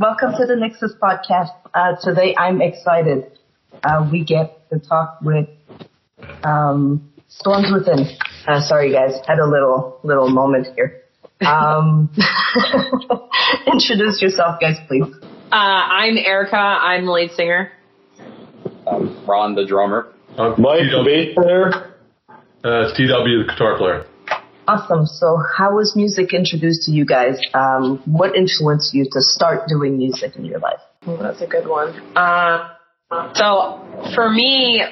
well, welcome to the Nyxus podcast. Uh, today I'm excited. Uh, we get to talk with um, Storms Within. Uh, sorry guys, had a little little moment here. Um, introduce yourself, guys, please. Uh, I'm Erica. I'm the lead singer. Um, Ron, the drummer. Uh, Mike, the bass player. Uh, TW, the guitar player. Awesome. So, how was music introduced to you guys? Um, what influenced you to start doing music in your life? Oh, that's a good one. Uh, so, for me,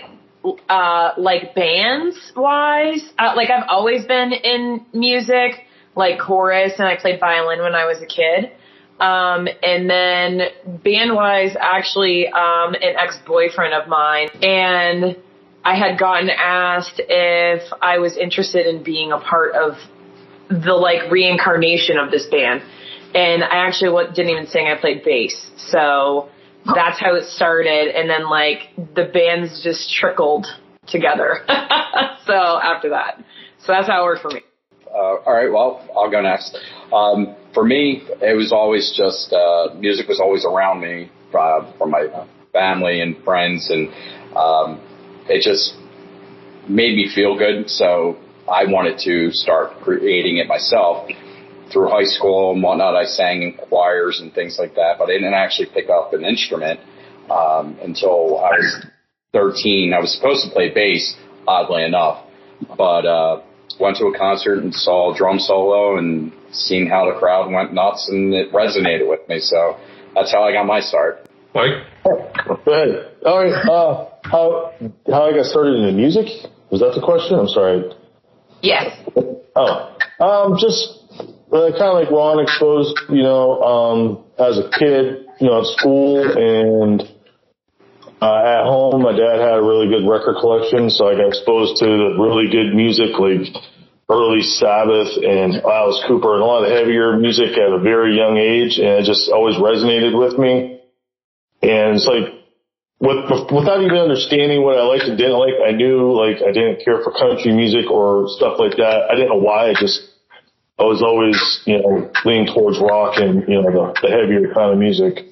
uh, like bands wise, uh, like I've always been in music, like chorus, and I played violin when I was a kid. Um, and then band wise, actually, um, an ex boyfriend of mine, and I had gotten asked if I was interested in being a part of the like reincarnation of this band. And I actually didn't even sing, I played bass. So that's how it started. And then like the bands just trickled together. so after that. So that's how it worked for me. Uh, all right, well, I'll go next. Um, for me, it was always just uh, music was always around me uh, from my family and friends, and um, it just made me feel good. So I wanted to start creating it myself. Through high school and whatnot, I sang in choirs and things like that, but I didn't actually pick up an instrument um, until I was 13. I was supposed to play bass, oddly enough, but uh, went to a concert and saw a drum solo and seen how the crowd went nuts and it resonated with me. So that's how I got my start. Mike? Go ahead. All right. Uh, how how I got started in the music? Was that the question? I'm sorry. Yes. Oh, um, just uh, kind of like Ron exposed, you know, um, as a kid, you know, at school and uh, at home, my dad had a really good record collection, so I got exposed to the really good music like early Sabbath and Alice Cooper and a lot of heavier music at a very young age, and it just always resonated with me. And it's like with, without even understanding what I liked and didn't like, I knew like I didn't care for country music or stuff like that. I didn't know why. I just I was always you know leaning towards rock and you know the, the heavier kind of music,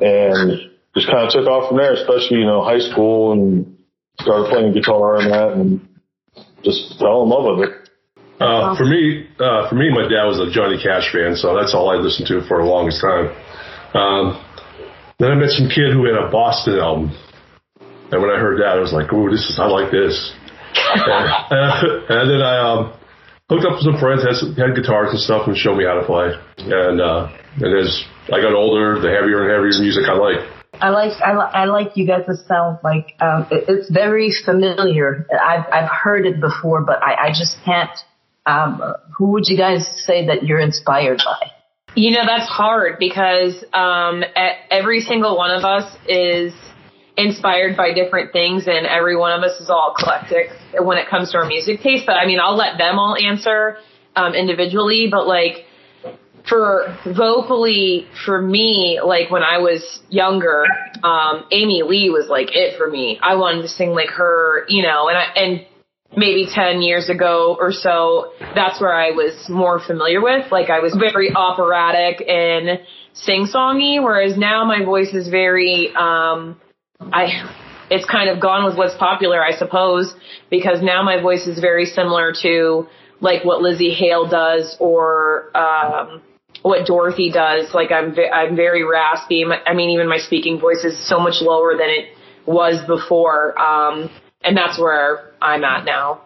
and just kind of took off from there. Especially you know high school and started playing guitar and that, and just fell in love with it. Uh, for me, uh, for me, my dad was a Johnny Cash fan, so that's all I listened to for the longest time. Um, then I met some kid who had a Boston album. And when I heard that, I was like, ooh, this is, I like this. and, and, then I, um, hooked up with some friends, had, some, had guitars and stuff and showed me how to play. And, uh, and as I got older, the heavier and heavier music I like. I like I, li- I like you guys' sound like um, it, it's very familiar. I've I've heard it before, but I, I just can't. Um, who would you guys say that you're inspired by? You know, that's hard because um, every single one of us is inspired by different things, and every one of us is all eclectic when it comes to our music taste. But I mean, I'll let them all answer um, individually. But like for vocally, for me, like when I was younger, um, Amy Lee was like it for me. I wanted to sing like her, you know, and I and maybe 10 years ago or so, that's where I was more familiar with. Like I was very operatic and sing-songy, whereas now my voice is very, um, I, it's kind of gone with what's popular, I suppose, because now my voice is very similar to like what Lzzy Hale does or, um, what Dorothy does. Like I'm, I'm very raspy. I mean, even my speaking voice is so much lower than it was before. Um, and that's where I'm at now.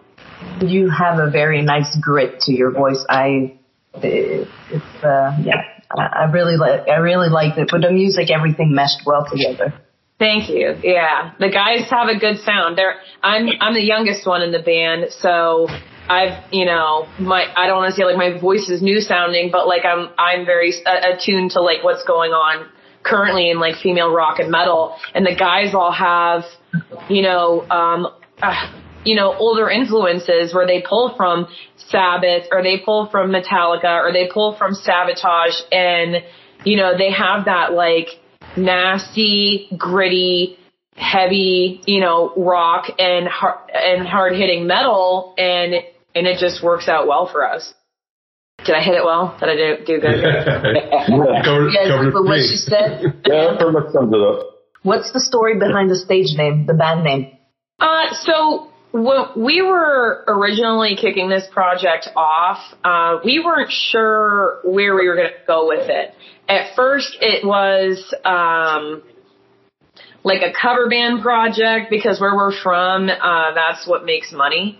You have a very nice grit to your voice. I, it's, uh, yeah, I really like, I really liked it. With the music, everything meshed well together. Thank you. Yeah, the guys have a good sound. They're, I'm, I'm the youngest one in the band, so I've, you know, my, I don't want to say like my voice is new sounding, but like I'm, I'm very attuned to like what's going on currently in like female rock and metal, and the guys all have, you know, um, uh, you know, older influences where they pull from Sabbath or they pull from Metallica or they pull from Savatage and you know, they have that like nasty, gritty, heavy, you know, rock and hard, and hard hitting metal, and and it just works out well for us. Did I hit it well? Did I do, do good? covered, Yes, covered it but for what she said. Yeah, pretty much sums it up. What's the story behind the stage name, the band name? Uh, so we were originally kicking this project off, uh, we weren't sure where we were going to go with it. At first, it was um, like a cover band project because where we're from, uh, that's what makes money.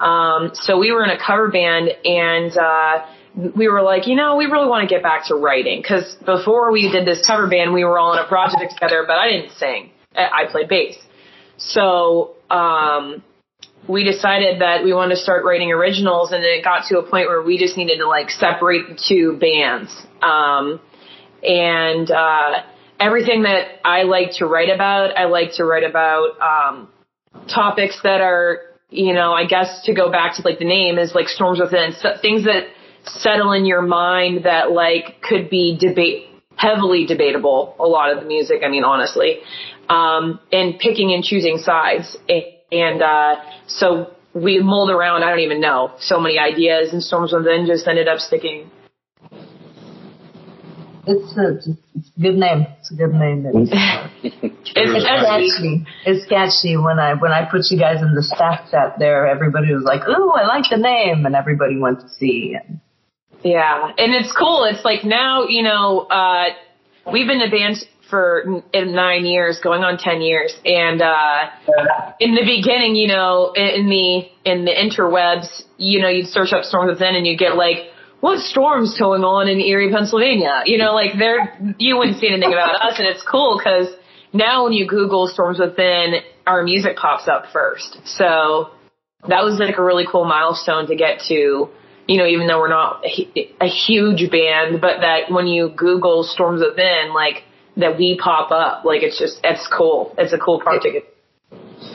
Um, so we were in a cover band and, uh, we were like, you know, we really want to get back to writing because before we did this cover band, we were all in a project together, but I didn't sing. I I played bass. So, um, we decided that we wanted to start writing originals and it got to a point where we just needed to like separate the two bands. Um, and, uh, everything that I like to write about, I like to write about, um, topics that are, you know, I guess to go back to like the name is like storms within, so things that settle in your mind that like could be debate, heavily debatable, a lot of the music, I mean, honestly, um, and picking and choosing sides. And, uh, so we mulled around, I don't even know, so many ideas and storms then just ended up sticking. It's a, it's a good name. It's a good name. It's, It's, it's catchy. catchy. It's catchy. When I when I put you guys in the staff chat there, everybody was like, "Ooh, I like the name," and everybody went to see. And Yeah, and it's cool. It's like now, you know, uh, we've been a band for in nine years, going on ten years, and uh, in the beginning, you know, in in the in the interwebs, you know, you'd search up Storms Within, and you'd get like, what storms going on in Erie, Pennsylvania? You know, like there, you wouldn't see anything about us, and it's cool because now when you Google Storms Within, our music pops up first. So that was like a really cool milestone to get to. You know, even though we're not a huge band, but that when you Google Storms Within, like that we pop up, like it's just it's cool. It's a cool project.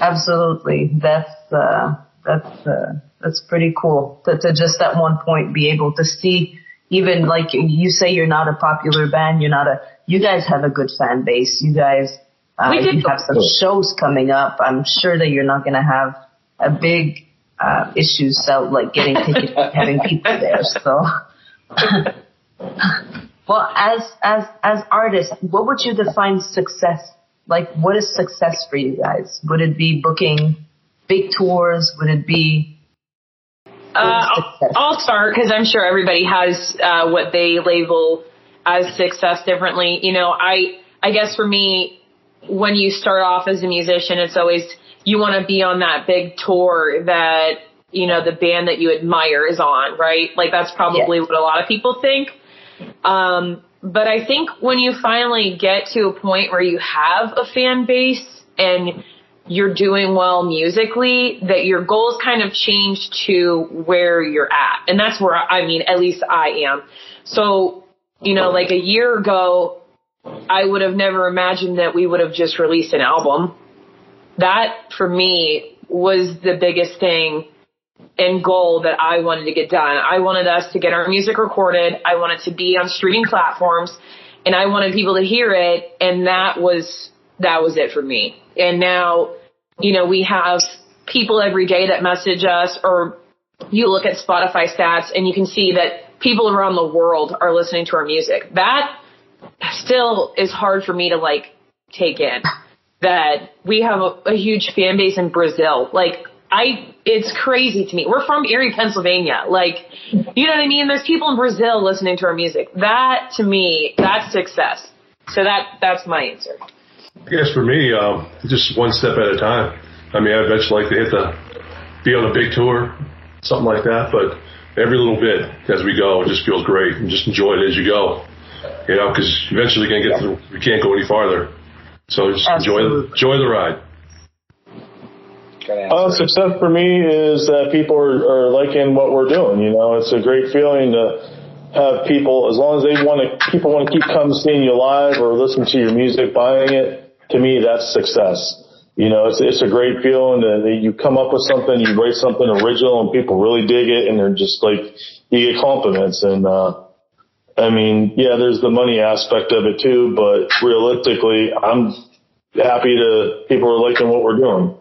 absolutely, that's uh, that's uh, that's pretty cool to, to just at one point be able to see. Even like you say, you're not a popular band. You're not a. You guys have a good fan base. You guys. Uh, We did- you have some shows coming up. I'm sure that you're not going to have a big uh, issue sell like getting tickets, having people there. So, well, as as as artists, what would you define success? Like, what is success for you guys? Would it be booking big tours? Would it be Uh, I'll. I'll start because I'm sure everybody has uh, what they label as success differently. You know, I I guess for me, when you start off as a musician, it's always you want to be on that big tour that you know the band that you admire is on, right? Like that's probably what a lot of people think. Um, but I think when you finally get to a point where you have a fan base and you're doing well musically, that your goals kind of change to where you're at. And that's where, I mean, at least I am. So, you know, like a year ago, I would have never imagined that we would have just released an album. That for me was the biggest thing and goal that I wanted to get done. I wanted us to get our music recorded. I wanted to be on streaming platforms and I wanted people to hear it. And that was, that was it for me. And now, you know, we have people every day that message us or you look at Spotify stats and you can see that people around the world are listening to our music. That still is hard for me to like take in that we have a, a huge fan base in Brazil. Like I, it's crazy to me. We're from Erie, Pennsylvania. Like, you know what I mean? There's people in Brazil listening to our music. That to me, that's success. So that, that's my answer. I guess for me, um, just one step at a time. I mean, I'd eventually like to hit the, be on a big tour, something like that, but every little bit as we go, it just feels great and just enjoy it as you go. You know, because eventually going to get to, we can't go any farther. So just enjoy, enjoy the ride. Good Uh, success for me is that people are, are liking what we're doing. You know, it's a great feeling to have people, as long as they want to, people want to keep coming seeing you live or listen to your music, buying it. To me, that's success. You know, it's it's a great feeling that that you come up with something, you write something original, and people really dig it, and they're just like you get compliments. And uh, I mean, yeah, there's the money aspect of it too, but realistically, I'm happy to people are liking what we're doing.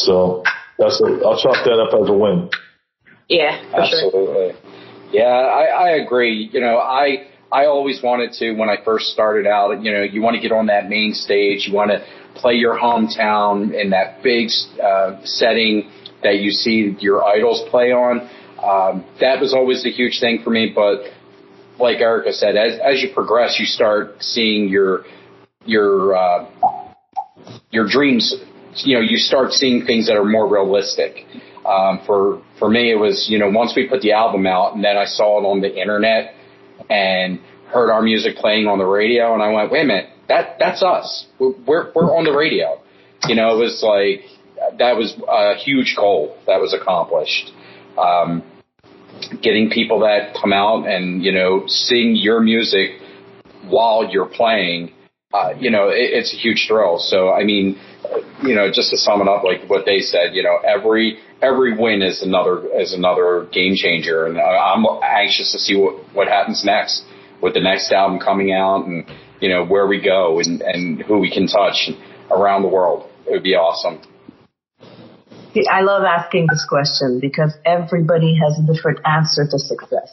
So that's a, I'll chalk that up as a win. Yeah, for sure. Absolutely. Yeah, I, I agree. You know, I I always wanted to when I first started out. You know, you want to get on that main stage. You want to play your hometown in that big uh, setting that you see your idols play on. Um, that was always a huge thing for me. But like Erica said, as as you progress, you start seeing your your uh, your dreams. You know, you start seeing things that are more realistic. Um, for for me, it was you know once we put the album out, and then I saw it on the internet and heard our music playing on the radio, and I went, wait a minute, that that's us. We're we're, on the radio. You know, it was like that was a huge goal that was accomplished. Um, getting people that come out and you know sing your music while you're playing, uh, you know, it, it's a huge thrill. So I mean, you know, just to sum it up, like what they said, you know, every every win is another is another game changer, and I'm anxious to see what what happens next with the next album coming out, and you know where we go and and who we can touch around the world. It would be awesome. See, I love asking this question because everybody has a different answer to success,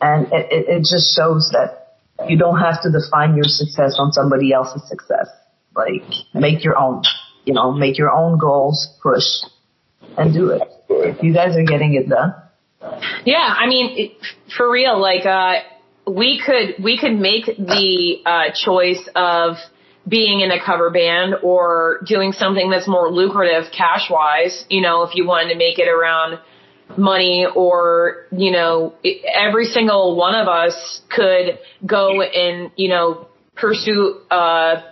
and it, it, it just shows that you don't have to define your success on somebody else's success. Like, make your own. You know, make your own goals, push, and do it. You guys are getting it done. Yeah, I mean, it, for real, like, uh, we could, we could make the, uh, choice of being in a cover band or doing something that's more lucrative cash wise, you know, if you wanted to make it around money or, you know, every single one of us could go and, you know, pursue, uh,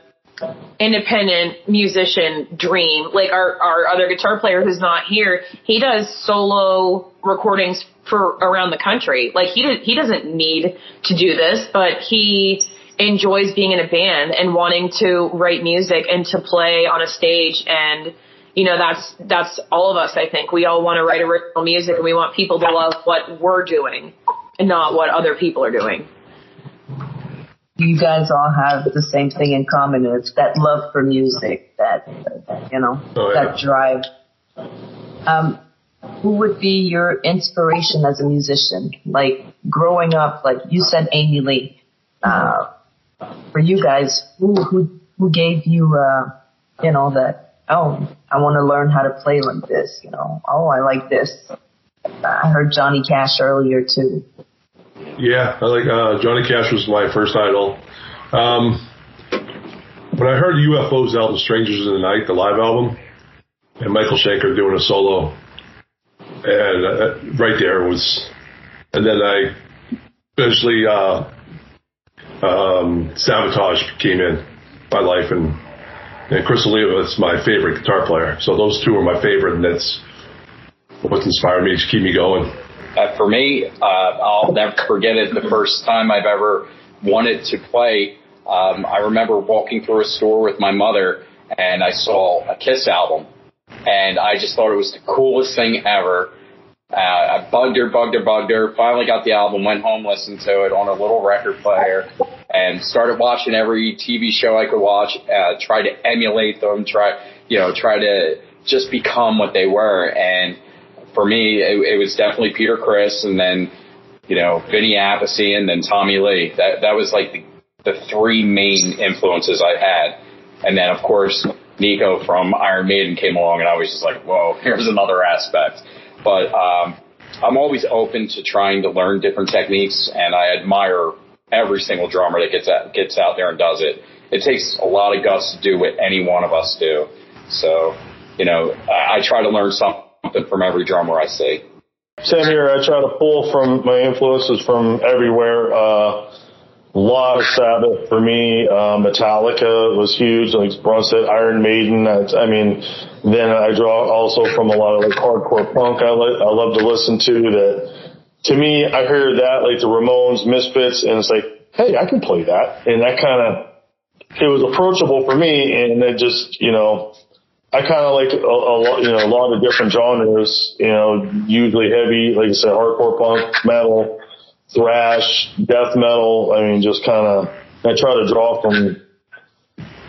independent musician dream. Like our, our other guitar player who's not here, he does solo recordings for around the country. Like he, he doesn't need to do this, but he enjoys being in a band and wanting to write music and to play on a stage and, you know, that's, that's all of us, I think. We all want to write original music and we want people to love what we're doing and not what other people are doing you guys all have the same thing in common. It's that love for music, that, you know, oh, yeah. that drive. Um, who would be your inspiration as a musician? Like growing up, like you said, Amy Lee. Uh, for you guys, who who who gave you, uh, you know, that? Oh, I want to learn how to play like this. You know, oh, I like this. I heard Johnny Cash earlier too. Yeah, I like uh, Johnny Cash was my first idol. Um, when I heard UFO's album "Strangers in the Night," the live album, and Michael Schenker doing a solo, and uh, right there was, and then I eventually uh, um, Savatage came in my life, and and Criss Oliva is my favorite guitar player. So those two are my favorite, and that's what's inspired me to keep me going. Uh, for me, uh, I'll never forget it. The first time I've ever wanted to play, um, I remember walking through a store with my mother and I saw a Kiss album, and I just thought it was the coolest thing ever. Uh, I bugged her, bugged her, bugged her. Finally got the album, went home, listened to it on a little record player, and started watching every TV show I could watch. Uh, tried to emulate them, try, you know, try to just become what they were. And for me, it, it was definitely Peter Criss and then, you know, Vinny Appice and then Tommy Lee. That, that was like the, the three main influences I had. And then of course, Nicko from Iron Maiden came along and I was just like, whoa, here's another aspect. But, um, I'm always open to trying to learn different techniques and I admire every single drummer that gets out, gets out there and does it. It takes a lot of guts to do what any one of us do. So, you know, I, I try to learn something from every drummer I see. Same here. I try to pull from my influences from everywhere. Uh, a lot of Sabbath for me. Uh, Metallica was huge. Like Ron said, Iron Maiden. I, I mean, then I draw also from a lot of like hardcore punk. I, li- I love to listen to that. To me, I heard that like the Ramones, Misfits, and it's like, hey, I can play that, and that kind of it was approachable for me, and it just you know I kind of like a, a you know, a lot of different genres. You know, usually heavy, like I said, hardcore punk, metal, thrash, death metal. I mean, just kind of. I try to draw from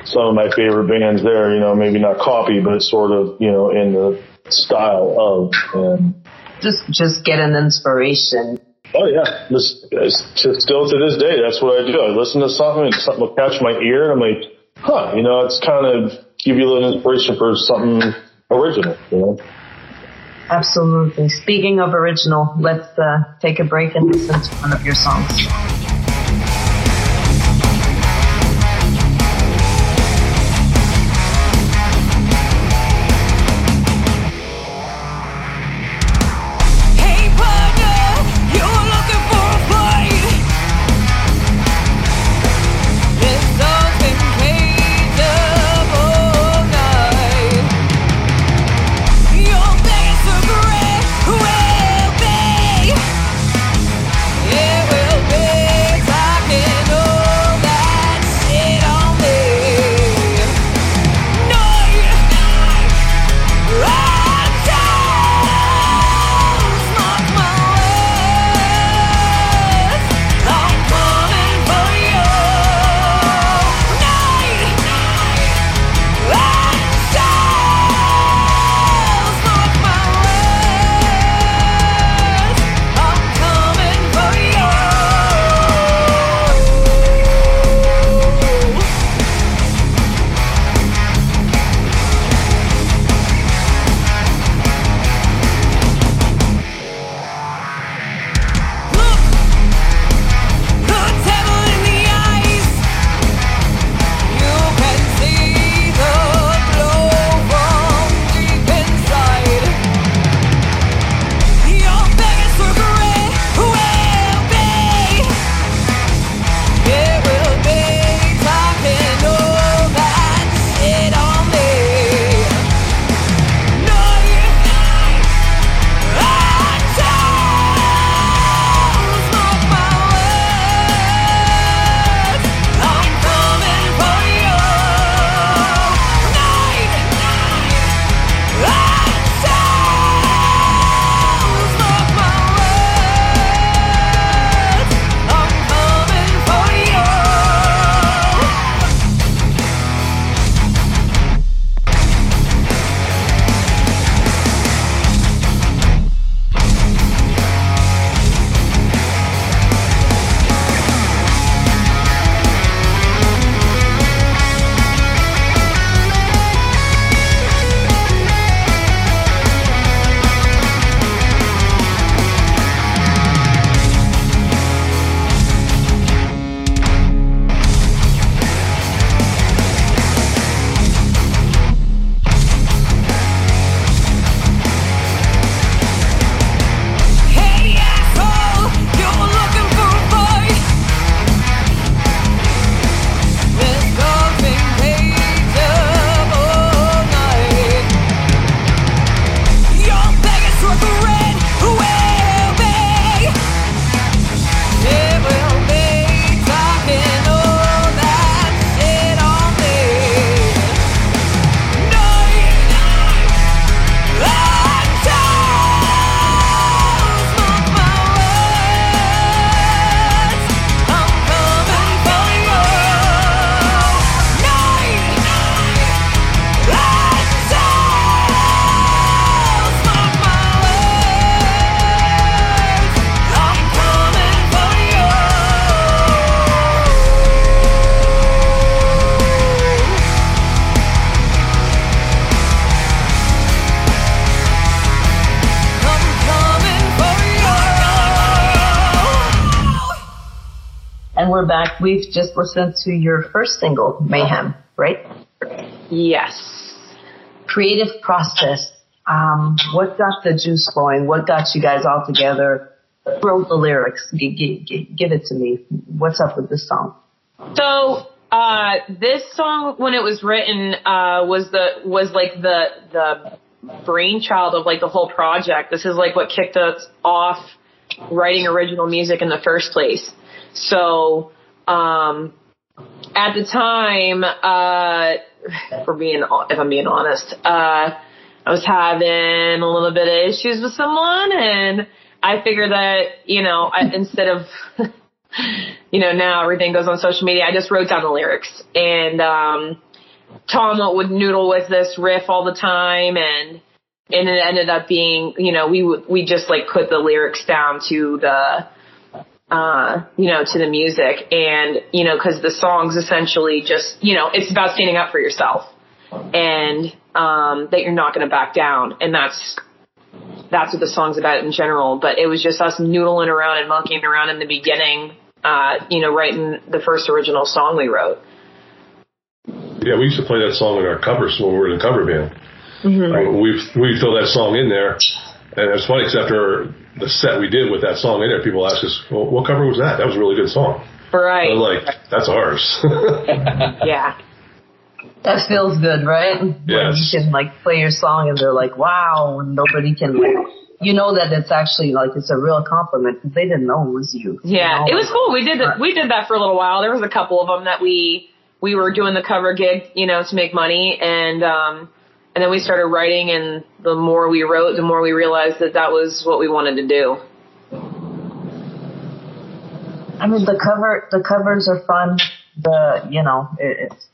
some of my favorite bands there. You know, maybe not copy, but sort of, you know, in the style of. And just just get an inspiration. Oh yeah, this, still to this day, that's what I do. I listen to something and something will catch my ear, and I'm like, huh, you know, it's kind of give you a little inspiration for something original, you know. Absolutely. Speaking of original, let's uh, take a break and listen to one of your songs. We're back. We've just listened to your first single, Mayhem, right? Yes. Creative process. Um, what got the juice flowing? What got you guys all together? Wrote the lyrics? G- g- g- give it to me. What's up with this song? So uh, this song, when it was written, uh, was the was like the the brainchild of like the whole project. This is like what kicked us off writing original music in the first place. So, um, at the time, uh, for being, if I'm being honest, uh, I was having a little bit of issues with someone and I figured that, you know, I, instead of, you know, now everything goes on social media, I just wrote down the lyrics and, um, Tom would noodle with this riff all the time and, and it ended up being, you know, we would, we just like put the lyrics down to the, uh, you know, to the music and, you know, cause the songs essentially just, you know, it's about standing up for yourself and, um, that you're not going to back down. And that's, that's what the song's about in general. But it was just us noodling around and monkeying around in the beginning, uh, you know, writing the first original song we wrote. Yeah, we used to play that song in our covers when we were in the cover band. Mm-hmm. We we throw that song in there, and it's funny because after the set we did with that song in there, people ask us, "Well, what cover was that? That was a really good song." Right. I'm like, that's ours. yeah. That feels good, right? Yes. When you can like play your song and they're like, "Wow," and nobody can like. You know that it's actually like it's a real compliment because they didn't know it was you. Yeah, you know? it was cool. We did that. We did that for a little while. There was a couple of them that we we were doing the cover gig, you know, to make money, and um, and then we started writing. And the more we wrote, the more we realized that that was what we wanted to do. I mean, the cover the covers are fun. The you know it, it's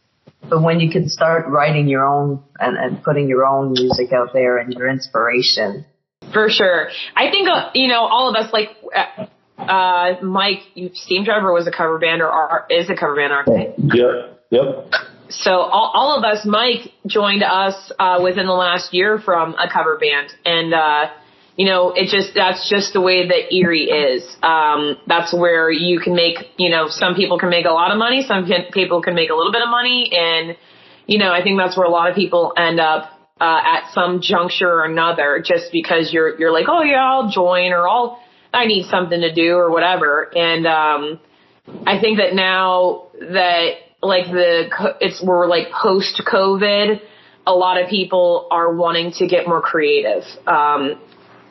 but when you can start writing your own and, and putting your own music out there and your inspiration. For sure. I think, uh, you know, all of us, like, uh, uh, Mike, you, Steamdriver was a cover band or are, is a cover band, aren't they? Yep. Yep. So all, all of us, Mike joined us, uh, within the last year from a cover band. And, uh, you know, it just, that's just the way that Erie is. Um, that's where you can make, you know, some people can make a lot of money, some can, people can make a little bit of money. And, you know, I think that's where a lot of people end up, uh, at some juncture or another just because you're, you're like, oh yeah, I'll join or I'll, I need something to do or whatever. And, um, I think that now that like the, it's, we're like post COVID, a lot of people are wanting to get more creative. Um,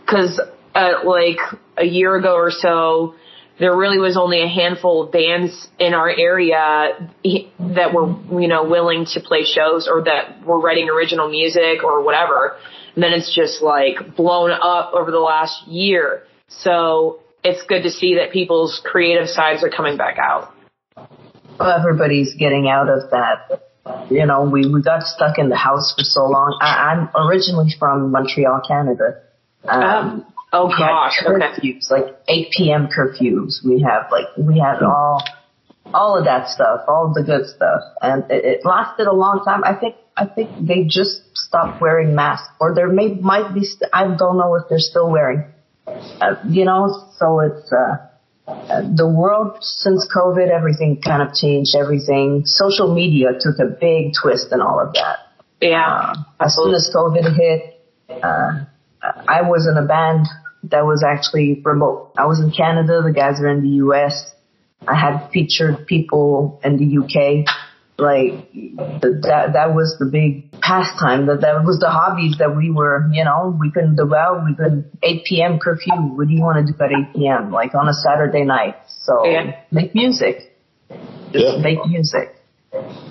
cause, uh, like a year ago or so, there really was only a handful of bands in our area that were, you know, willing to play shows or that were writing original music or whatever. And then it's just like blown up over the last year. So it's good to see that people's creative sides are coming back out. Everybody's getting out of that. You know, we, we got stuck in the house for so long. I, I'm originally from Montreal, Canada. Um, oh had gosh. Okay. curfews, like 8 p.m. curfews. We have like, we had all, all of that stuff, all of the good stuff. And it, it lasted a long time. I think, I think they just stopped wearing masks or there may, might be, st- I don't know if they're still wearing, uh, you know, so it's, uh, the world since COVID, everything kind of changed. Everything, social media took a big twist and all of that. Yeah. Uh, as soon as COVID hit, uh, I was in a band that was actually remote. I was in Canada. The guys are in the U.S. I had featured people in the UK. Like that, that was the big pastime. That that was the hobbies that we were, you know, we couldn't do well. We couldn't 8 p.m. curfew. What do you want to do at 8 p.m. like on a Saturday night? So Yeah. make music. Just Yeah. make music.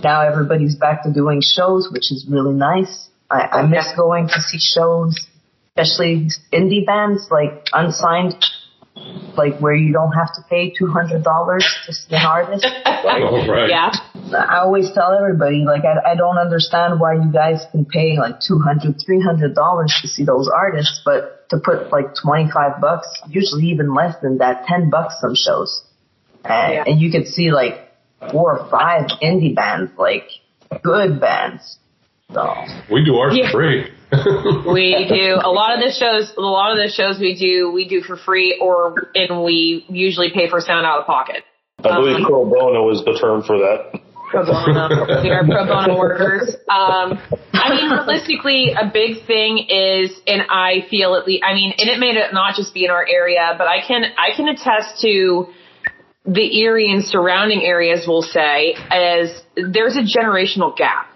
Now everybody's back to doing shows, which is really nice. I, I miss going to see shows, especially indie bands like unsigned, like where you don't have to pay two hundred dollars to see an artist. Oh, right. Yeah. I always tell everybody, like, I, I don't understand why you guys can pay like two hundred, three hundred dollars to see those artists, but to put like twenty five bucks, usually even less than that, ten bucks some shows, and, Yeah. and you could see like four or five indie bands, like good bands. So We do ours Yeah. for free. We do a lot of the shows. A lot of the shows we do, we do for free, or and we usually pay for sound out of pocket. I believe Um, pro bono is the term for that. Pro bono. we are pro bono workers. Um, I mean, realistically, a big thing is, and I feel at least, I mean, and it may not just be in our area, but I can, I can attest to the Erie and surrounding areas. We'll say, as there's a generational gap.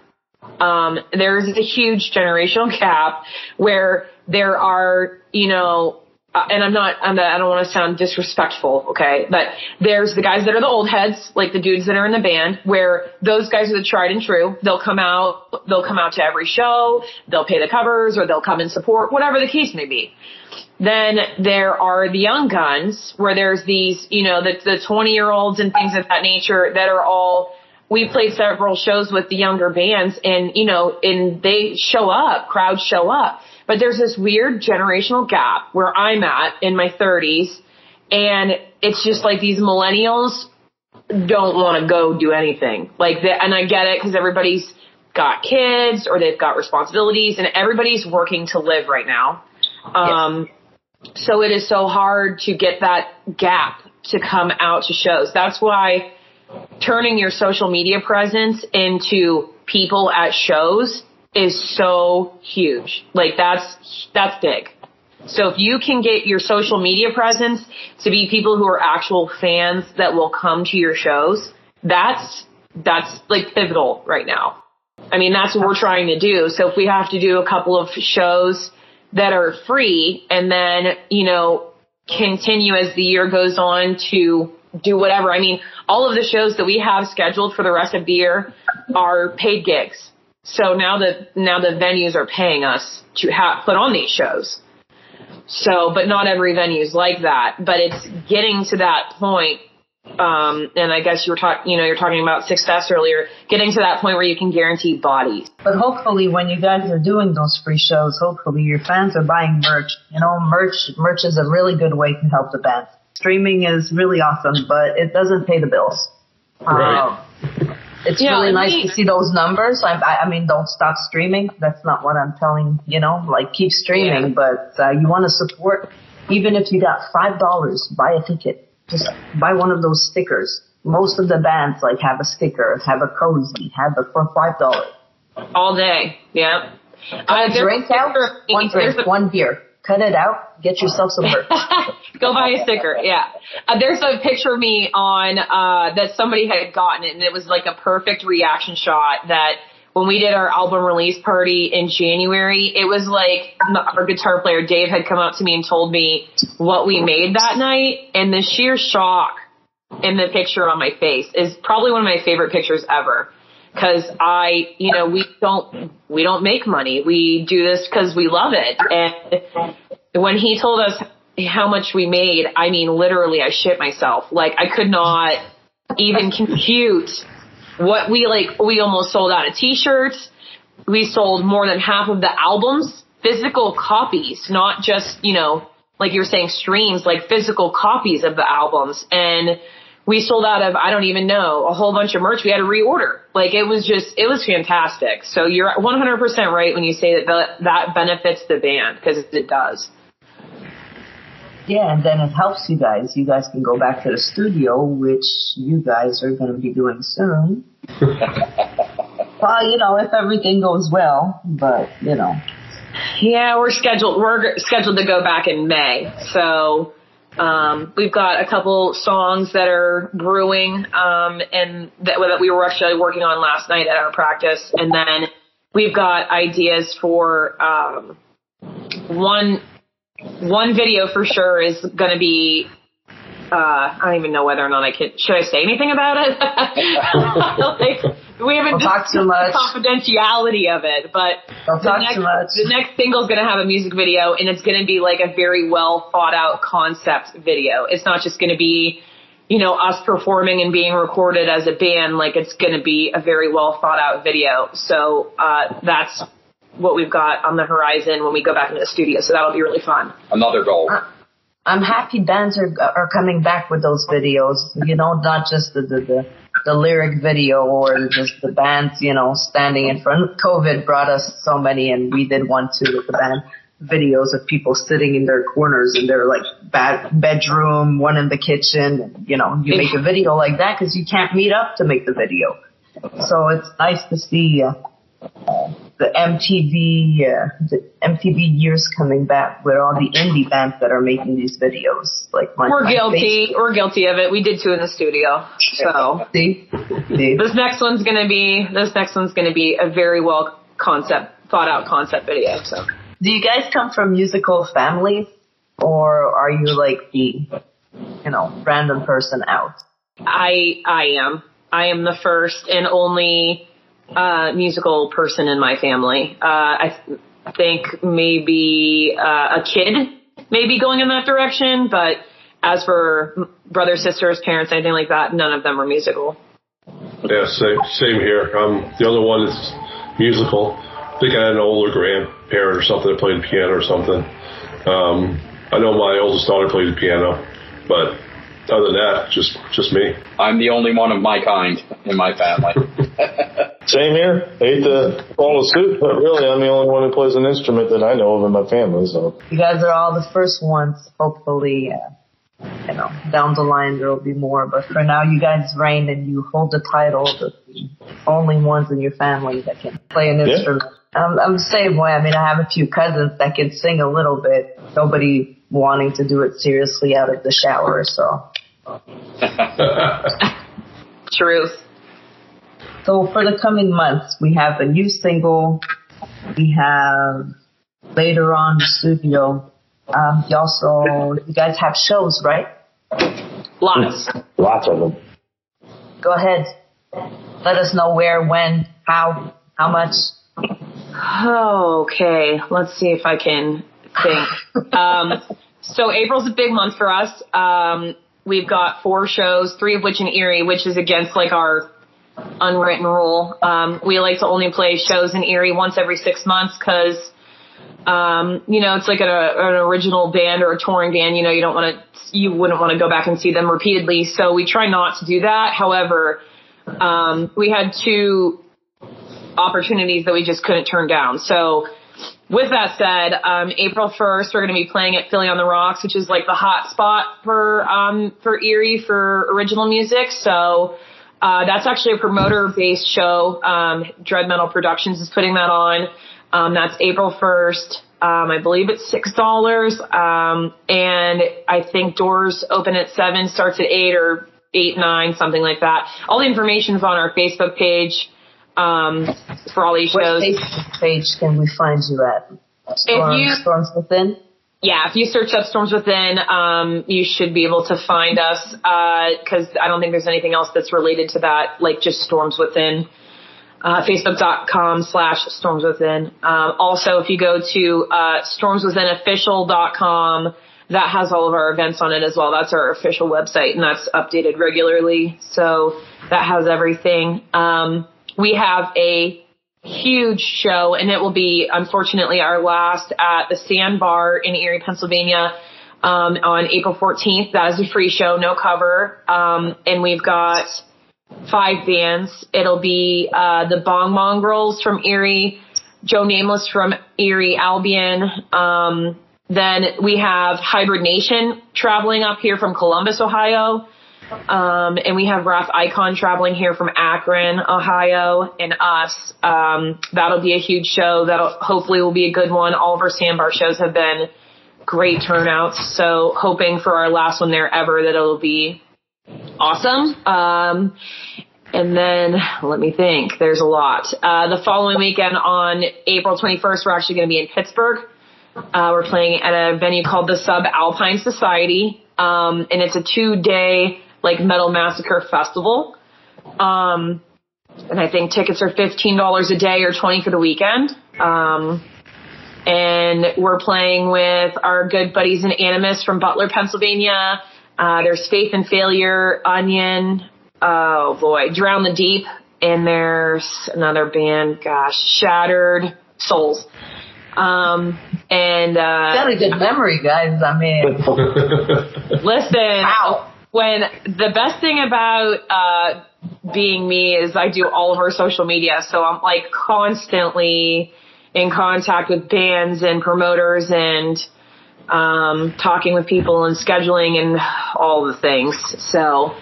Um, there's a huge generational gap where there are, you know, Uh, and I'm not, I'm I don't want to sound disrespectful, okay, but there's the guys that are the old heads, like the dudes that are in the band, where those guys are the tried and true. They'll come out, they'll come out to every show, they'll pay the covers, or they'll come and support, whatever the case may be. Then there are the young guns, where there's these, you know, the, the 20 year olds and things of that nature that are all, we played several shows with the younger bands and, you know, and they show up, crowds show up. But there's this weird generational gap where I'm at in my 30s And it's just like these millennials don't want to go do anything. Like that, and I get it because everybody's got kids or they've got responsibilities and everybody's working to live right now. Um, yes. so it is so hard to get that gap to come out to shows. That's why turning your social media presence into people at shows is so huge. Like that's, that's big. So if you can get your social media presence to be people who are actual fans that will come to your shows, that's, that's like pivotal right now. I mean, that's what we're trying to do. So if we have to do a couple of shows that are free and then, you know, continue as the year goes on to do whatever. I mean, all of the shows that we have scheduled for the rest of the year are paid gigs. So now that, now the venues are paying us to have, put on these shows. So, but not every venue is like that, but it's getting to that point. Um, and I guess you were talking, you know, you're talking about success earlier, getting to that point where you can guarantee bodies. But hopefully when you guys are doing those free shows, hopefully your fans are buying merch. You know, merch, merch is a really good way to help the band. Streaming is really awesome, but it doesn't pay the bills. Right. Um, it's yeah, really nice to see those numbers. I, I mean, don't stop streaming. That's not what I'm telling, you know, like keep streaming, yeah. but uh, you want to support, even if you got $5, buy a ticket. Just buy one of those stickers. Most of the bands like have a sticker, have a cozy, have a for $5. All day. Yeah. Uh, drink out, one drink, one beer cut it out, get yourself some merch. Go buy a sticker. Yeah. Uh, there's a picture of me on, uh, that somebody had gotten it and it was like a perfect reaction shot that when we did our album release party in January, it was like our guitar player Dave had come up to me and told me what we made that night and the sheer shock in the picture on my face is probably one of my favorite pictures ever because I, you know, we don't, we don't make money. We do this because we love it. And when he told us how much we made, I mean, literally, I shit myself. Like, I could not even compute what we like. We almost sold out of t-shirts. We sold more than half of the albums, physical copies, not just, you know, like you were saying, streams, like physical copies of the albums. And, we sold out of, I don't even know, a whole bunch of merch. We had to reorder. Like it was just, it was fantastic. So you're 100% right when you say that the, that benefits the band because it does. Yeah, and then it helps you guys. You guys can go back to the studio, which you guys are going to be doing soon. well, you know, if everything goes well, but you know. Yeah, we're scheduled. We're scheduled to go back in May, so um, we've got a couple songs that are brewing, um, and that, that we were actually working on last night at our practice. And then we've got ideas for, um, one, one video for sure is going to be uh, I don't even know whether or not I can. Should I say anything about it? like, we haven't talked too much confidentiality of it, but Don't the next, the next single is going to have a music video, and it's going to be like a very well thought out concept video. It's not just going to be, you know, us performing and being recorded as a band. Like it's going to be a very well thought out video. So uh, that's what we've got on the horizon when we go back into the studio. So that'll be really fun. Another goal. Uh, I'm happy bands are are coming back with those videos. You know, not just the the the, the lyric video or just the bands. You know, standing in front. COVID brought us so many, and we did one too with the band videos of people sitting in their corners in their like bad bedroom, one in the kitchen. You know, you make a video like that because you can't meet up to make the video. So it's nice to see. Uh, the MTV, uh, the MTV years coming back with all the indie bands that are making these videos. Like my, we're my guilty. Facebook. We're guilty of it. We did two in the studio. So see, see. this next one's gonna be this next one's gonna be a very well concept thought out concept video. So do you guys come from musical families, or are you like the you know random person out? I I am. I am the first and only uh, musical person in my family. Uh, I th- think maybe uh, a kid maybe going in that direction, but as for brothers, sisters, parents, anything like that, none of them are musical. Yeah, same, same here. Um, the other one is musical. I think I had an older grandparent or something that played piano or something. Um, I know my oldest daughter played the piano. But other than that, just just me. I'm the only one of my kind in my family. Same here. I hate to follow suit, but really, I'm the only one who plays an instrument that I know of in my family. So You guys are all the first ones. Hopefully, uh, you know, down the line there will be more. But for now, you guys reign and you hold the title of the only ones in your family that can play an Yeah. instrument. I'm, I'm the same way. I mean, I have a few cousins that can sing a little bit. Nobody wanting to do it seriously out of the shower. So, Truth. so for the coming months, we have a new single. We have later on the studio. Um, you also, you guys have shows, right? Lots. lots of them. Go ahead. Let us know where, when, how, how much. Okay, let's see if I can think. um, so April's a big month for us. Um, we've got four shows, three of which in Erie, which is against like our unwritten rule. Um, we like to only play shows in Erie once every six months because, um, you know, it's like an, an original band or a touring band. You know, you don't want to, you wouldn't want to go back and see them repeatedly. So we try not to do that. However, um, we had two opportunities that we just couldn't turn down. So with that said, um, April 1st, we're going to be playing at Philly on the Rocks, which is like the hot spot for, um, for Erie for original music. So, uh, that's actually a promoter based show. Um, Dread Metal Productions is putting that on. Um, that's April 1st. Um, I believe it's six dollars. Um, and I think doors open at seven, starts at eight or eight, nine, something like that. All the information is on our Facebook page um, for all these What shows. Facebook page can we find you at? Storm, you- Storms Within? Yeah, if you search up Storms Within, um, you should be able to find us because I don't think there's anything else that's related to that, like just Storms Within. Uh, Facebook.com slash Storms Within. Um, also, if you go to uh, StormsWithinOfficial.com, that has all of our events on it as well. That's our official website, and that's updated regularly. So that has everything. Um, we have a huge show, and it will be unfortunately our last at the Sandbar in Erie, Pennsylvania, um, on April 14th. That is a free show, no cover, um, and we've got five bands. It'll be uh, the Bong Mongrels from Erie, Joe Nameless from Erie, Albion. Um, then we have Hybrid Nation traveling up here from Columbus, Ohio. Um, and we have Wrath Icon traveling here from Akron, Ohio, and us. Um, that'll be a huge show. That'll hopefully will be a good one. All of our Sandbar shows have been great turnouts. So hoping for our last one there ever that it'll be awesome. Um, and then let me think. There's a lot. Uh, the following weekend on April 21st, we're actually going to be in Pittsburgh. Uh, we're playing at a venue called the Sub Alpine Society, um, and it's a two-day like metal massacre festival. Um, and I think tickets are fifteen dollars a day or twenty for the weekend. Um, and we're playing with our good buddies in Animus from Butler, Pennsylvania. Uh, there's Faith and Failure, Onion, oh boy, Drown the Deep, and there's another band, gosh, Shattered Souls. Um, and, uh, Got a good memory, guys. I mean, listen, Wow. When the best thing about, uh, being me is I do all of our social media. So I'm like constantly in contact with bands and promoters and, um, talking with people and scheduling and all the things. So,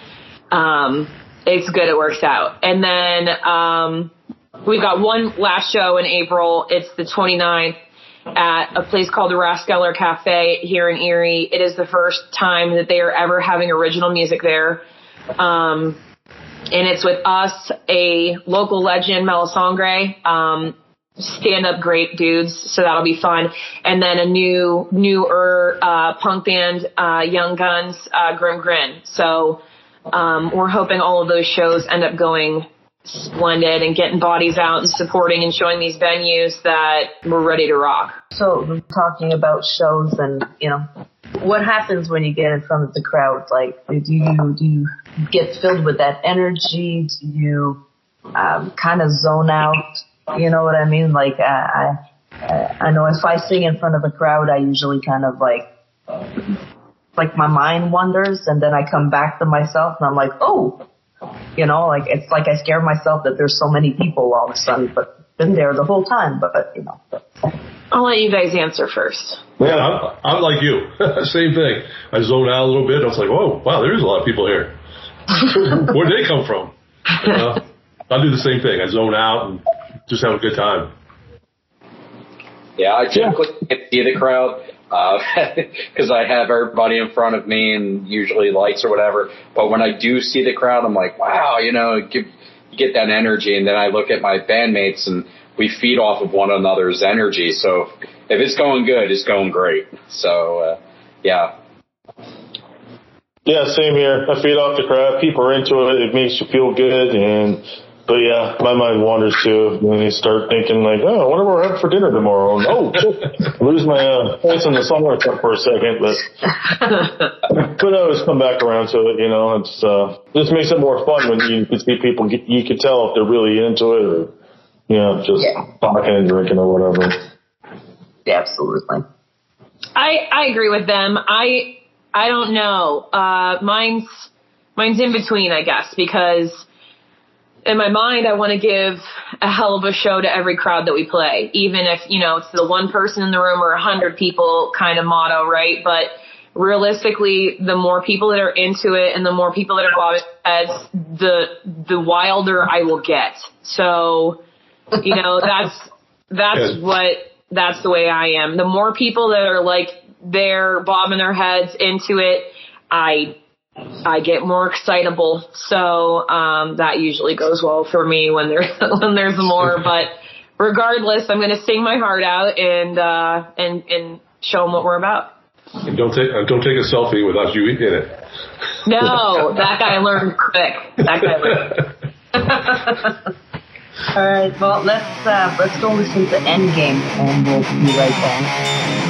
um, it's good. It works out. And then, um, we've got one last show in April. It's the 29th at a place called the Raskeller Cafe here in Erie. It is the first time that they are ever having original music there. Um, and it's with us, a local legend, Melisangre, um, stand up great dudes. So that'll be fun. And then a new, newer, uh, punk band, uh, Young Guns, uh, Grim Grin. So, um, we're hoping all of those shows end up going splendid and getting bodies out and supporting and showing these venues that we're ready to rock. so talking about shows and, you know, what happens when you get in front of the crowd? Like, do you, do you get filled with that energy? Do you, um, kind of zone out? You know what I mean? Like, I, I, I know if I sing in front of a crowd, I usually kind of like like my mind wanders and then I come back to myself and I'm like, oh, you know, like it's like I scare myself that there's so many people all of a sudden, but been there the whole time, but you know. I'll let you guys answer first. Yeah, I'm, I'm like you. Same thing. I zone out a little bit. I was like, whoa, wow, there is a lot of people here. Where'd they come from? Uh, I'll do the same thing. I zone out and just have a good time. Yeah, I typically yeah. see the crowd because uh, I have everybody in front of me and usually lights or whatever. But when I do see the crowd, I'm like, wow, you know, give, get that energy. And then I look at my bandmates and we feed off of one another's energy. So if it's going good, it's going great. So, uh, yeah. Yeah, same here. I feed off the crowd. People are into it. It makes you feel good. And, but yeah, my mind wanders too. When you start thinking like, oh, what are we having for dinner tomorrow? And, oh, shit. lose my uh, place in the summer for a second, but but I always come back around to it. You know, it's uh, just makes it more fun when you can see people. You can tell if they're really into it or you know, just yeah. talking and drinking or whatever. Yeah, absolutely. I I agree with them. I I don't know. Uh, mine's mine's in between, I guess, because in my mind, I want to give a hell of a show to every crowd that we play, even if you know it's the one person in the room or a hundred people kind of motto, right? But realistically, the more people that are into it and the more people that are bobbing heads, the the wilder I will get. So you know, that's that's what that's the way I am. The more people that are like they're bobbing their heads into it, I I get more excitable. So um, that usually goes well for me when there's when there's more. But regardless, I'm going to sing my heart out and uh, and and show them what we're about. And don't take uh, don't take a selfie without you in it. No, that guy learned quick. That guy learned. All right, well let's uh, let's go listen to Endgame, and we'll be right back.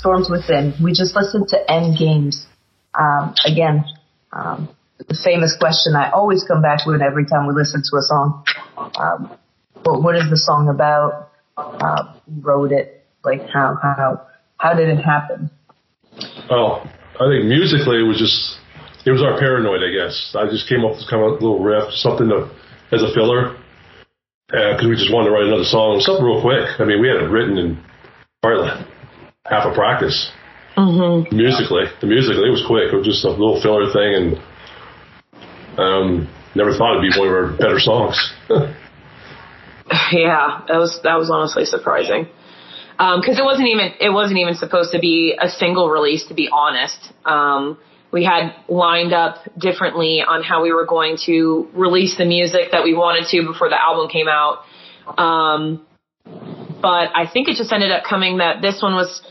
Storms Within. We just listened to End Games. Um, again, um, the famous question I always come back with every time we listen to a song. Um, what is the song about? Uh, who wrote it? Like how how how did it happen? Oh, I think musically it was just it was our paranoid, I guess. I just came up with kind of a little riff, something to, as a filler, because uh, we just wanted to write another song, something real quick. I mean, we had it written in like half a practice. Mm-hmm. Musically, the musically it was quick. It was just a little filler thing, and um, never thought it'd be one of our better songs. yeah, that was that was honestly surprising because um, it wasn't even it wasn't even supposed to be a single release. To be honest, um, we had lined up differently on how we were going to release the music that we wanted to before the album came out. Um, but I think it just ended up coming that this one was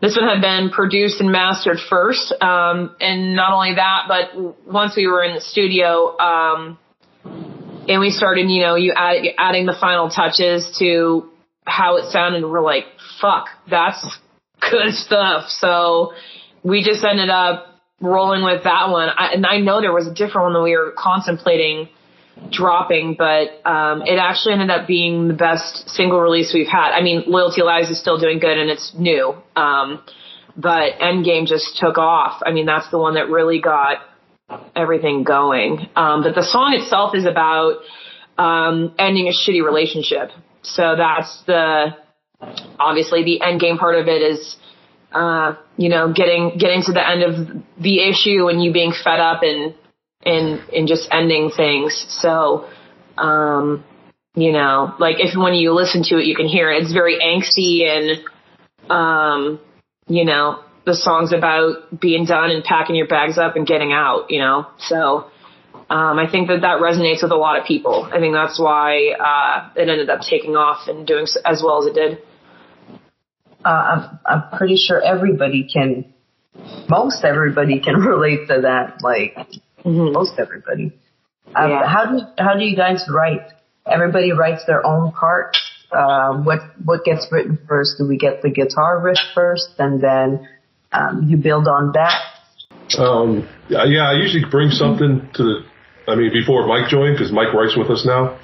this one had been produced and mastered first. Um, and not only that, but once we were in the studio, um, and we started, you know, you add, adding the final touches to how it sounded. We're like, fuck, that's good stuff. So we just ended up rolling with that one. I, and I know there was a different one that we were contemplating dropping, but um, it actually ended up being the best single release we've had. I mean, Loyalty Lies is still doing good and it's new, um, but Endgame just took off. I mean, that's the one that really got everything going. Um, but the song itself is about um, ending a shitty relationship. So that's the obviously the end game part of it is uh, you know, getting getting to the end of the issue and you being fed up and and and just ending things. So, um, you know, like if when you listen to it, you can hear it. It's very angsty and, um, you know, the song's about being done and packing your bags up and getting out. You know, so. Um, I think that that resonates with a lot of people. I think that's why uh, it ended up taking off and doing as well as it did uh, I'm, I'm pretty sure everybody can, most everybody can relate to that. Like mm-hmm. most everybody. Um, yeah. How do how do you guys write? Everybody writes their own part. Uh, what what gets written first? Do we get the guitar riff first, and then um, you build on that? Um, yeah, I usually bring something to the. I mean, before Mike joined, because Mike writes with us now,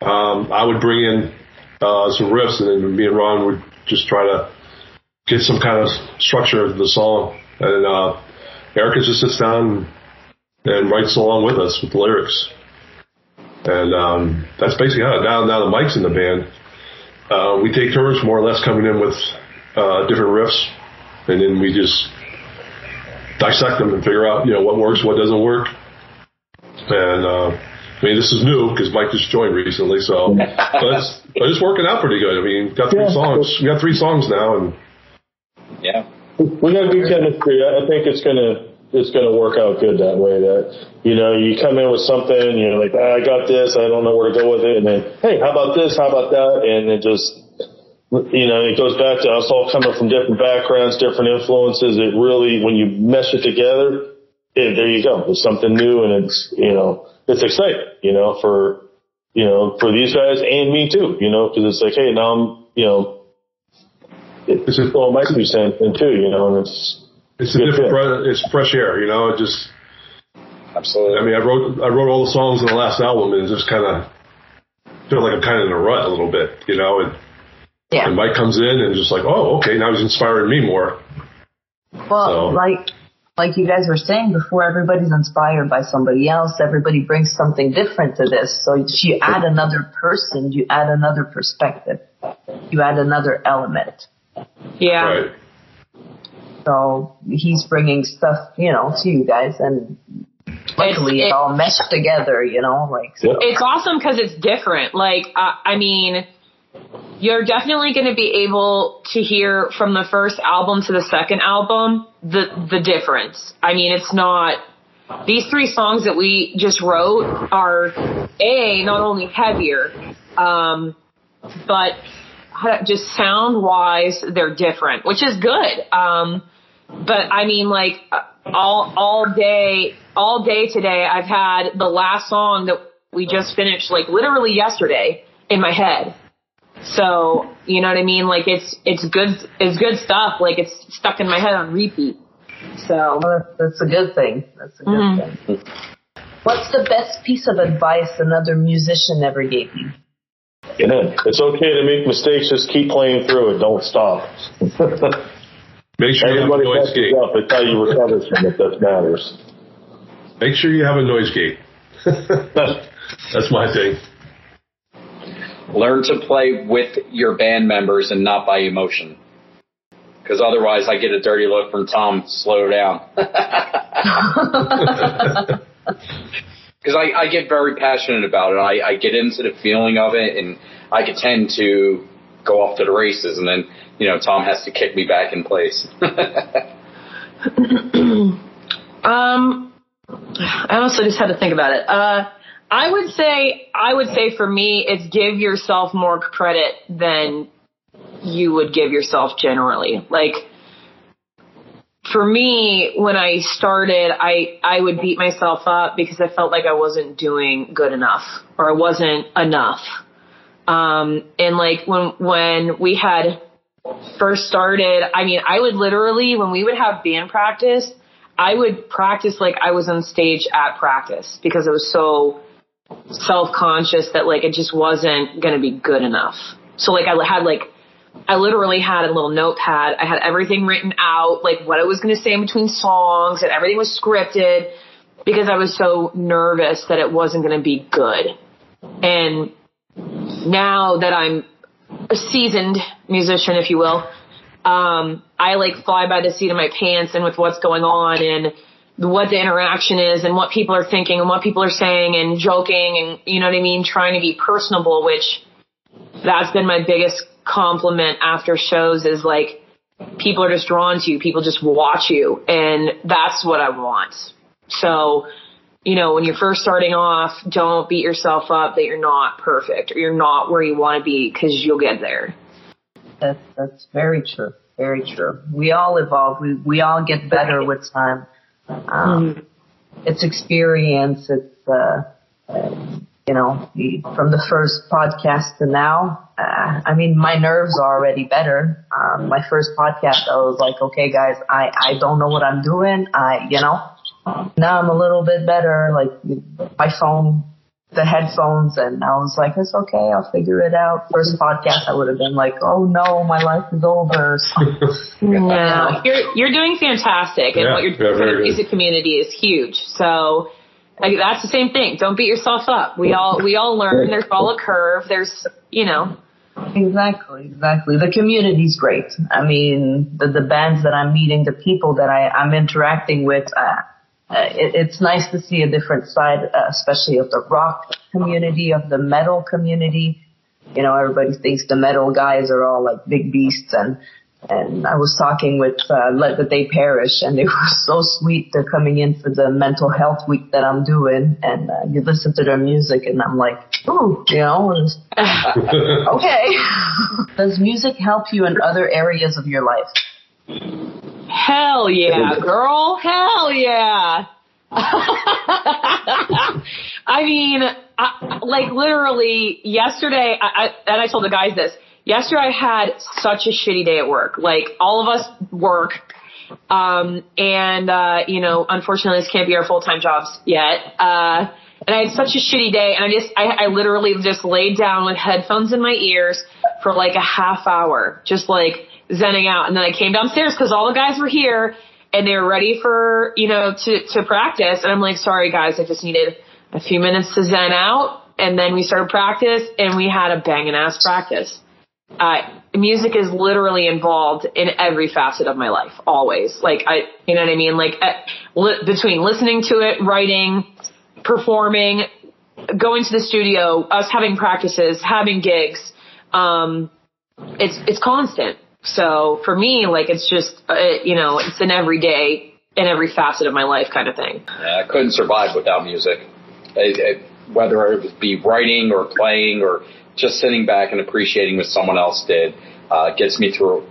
um, I would bring in uh, some riffs, and then me and Ron would just try to get some kind of structure of the song. And uh, Erica just sits down and writes along with us with the lyrics. And um, that's basically how now now the Mike's in the band. Uh, we take turns more or less coming in with uh, different riffs, and then we just dissect them and figure out you know what works, what doesn't work. And uh, I mean, this is new because Mike just joined recently, so but it's, but it's working out pretty good. I mean, got three songs. We got three songs now, and yeah. We got good chemistry. I think it's gonna it's gonna work out good that way. That you know, you come in with something, you're like, ah, I got this, I don't know where to go with it, and then, hey, how about this? How about that? And it just, you know, it goes back to us all coming from different backgrounds, different influences. It really, when you mesh it together, it, there you go. It's something new, and it's you know, it's exciting, you know, for you know, for these guys and me too, you know, because it's like, hey, now I'm, you know, it's just all my two cents too, you know, and it's it's a different bre- it's fresh air, you know. It just absolutely. I mean, I wrote I wrote all the songs in the last album, and it just kind of feel like I'm kind of in a rut a little bit, you know. And, yeah. and Mike comes in and just like, oh, okay, now he's inspiring me more. Well, so. like like you guys were saying before, everybody's inspired by somebody else. Everybody brings something different to this. So if you add another person, you add another perspective, you add another element. Yeah. Right. So he's bringing stuff, you know, to you guys, and luckily it's, it's all meshed together, you know, like. So. It's awesome because it's different. Like, uh, I mean, you're definitely going to be able to hear from the first album to the second album the the difference. I mean, it's not. These three songs that we just wrote are a not only heavier, um, but just sound wise, they're different, which is good. Um, but I mean, like all all day, all day today, I've had the last song that we just finished, like literally yesterday, in my head. So you know what I mean? Like it's it's good it's good stuff. Like it's stuck in my head on repeat. So well, that's a good thing. That's a good mm-hmm. thing. What's the best piece of advice another musician ever gave you? Yeah, it's okay to make mistakes. Just keep playing through it. Don't stop. Make sure you have a Everybody noise messes gate. up. It's how you recover from it that matters. Make sure you have a noise gate. That's my thing. Learn to play with your band members and not by emotion. Because otherwise, I get a dirty look from Tom. Slow down. Because I, I get very passionate about it. I, I get into the feeling of it, and I could tend to go off to the races, and then you know Tom has to kick me back in place. Um, I also just had to think about it. Uh, I would say, I would say for me, it's give yourself more credit than you would give yourself generally. Like, for me, when I started, I, I would beat myself up because I felt like I wasn't doing good enough or I wasn't enough. Um, and like when, when we had first started, I mean, I would literally, when we would have band practice, I would practice like I was on stage at practice because I was so self-conscious that like it just wasn't going to be good enough. So like I had like, I literally had a little notepad. I had everything written out, like what I was going to say in between songs and everything was scripted because I was so nervous that it wasn't going to be good. And now that I'm a seasoned musician, if you will, um, I like fly by the seat of my pants and with what's going on and what the interaction is and what people are thinking and what people are saying and joking and you know what I mean, trying to be personable, which that's been my biggest compliment after shows is like people are just drawn to you, people just watch you and that's what I want. So, you know, when you're first starting off, don't beat yourself up that you're not perfect or you're not where you want to be because you'll get there. That's that's very true. Very true. We all evolve. We we all get better with time. Um, It's experience. It's uh, you know the, from the first podcast to now. Uh, I mean, my nerves are already better. Um, my first podcast, I was like, okay, guys, I I don't know what I'm doing. I you know now I'm a little bit better. Like my phone the headphones and I was like, it's okay, I'll figure it out. First podcast, I would have been like, oh no, my life is over. No, you're you're doing fantastic, and Yeah, what you're yeah, doing for the music community is huge. So like, that's the same thing. Don't beat yourself up. We all we all learn. There's all a curve. There's you know. exactly, exactly. The community's great. I mean, the the bands that I'm meeting, the people that I I'm interacting with. Uh, uh, it, it's nice to see a different side, uh, especially of the rock community, of the metal community. You know, everybody thinks the metal guys are all like big beasts and and I was talking with uh, Let the Day Perish, and they were so sweet. They're coming in for the mental health week that I'm doing, and uh, you listen to their music, and I'm like, ooh, you know, okay. Does music help you in other areas of your life? Hell yeah, girl. Hell yeah. I mean, I, like literally yesterday, I, I, and I told the guys this. Yesterday I had such a shitty day at work. Like all of us work, um, and uh, you know, unfortunately, this can't be our full time jobs yet. Uh, and I had such a shitty day, and I just, I, I literally just laid down with headphones in my ears for like a half hour, just like zenning out. And then I came downstairs because all the guys were here and they were ready for, you know, to, to practice. And I'm like, sorry guys, I just needed a few minutes to zen out. And then we started practice and we had a banging ass practice. Uh, music is literally involved in every facet of my life, always. Like I, you know what I mean? Like uh, li- between listening to it, writing, performing, going to the studio, us having practices, having gigs, um, it's it's constant. So for me, like it's just uh, you know it's an everyday in every facet of my life kind of thing. Yeah, I couldn't survive without music. Whether it be writing or playing or just sitting back and appreciating what someone else did, uh, gets me through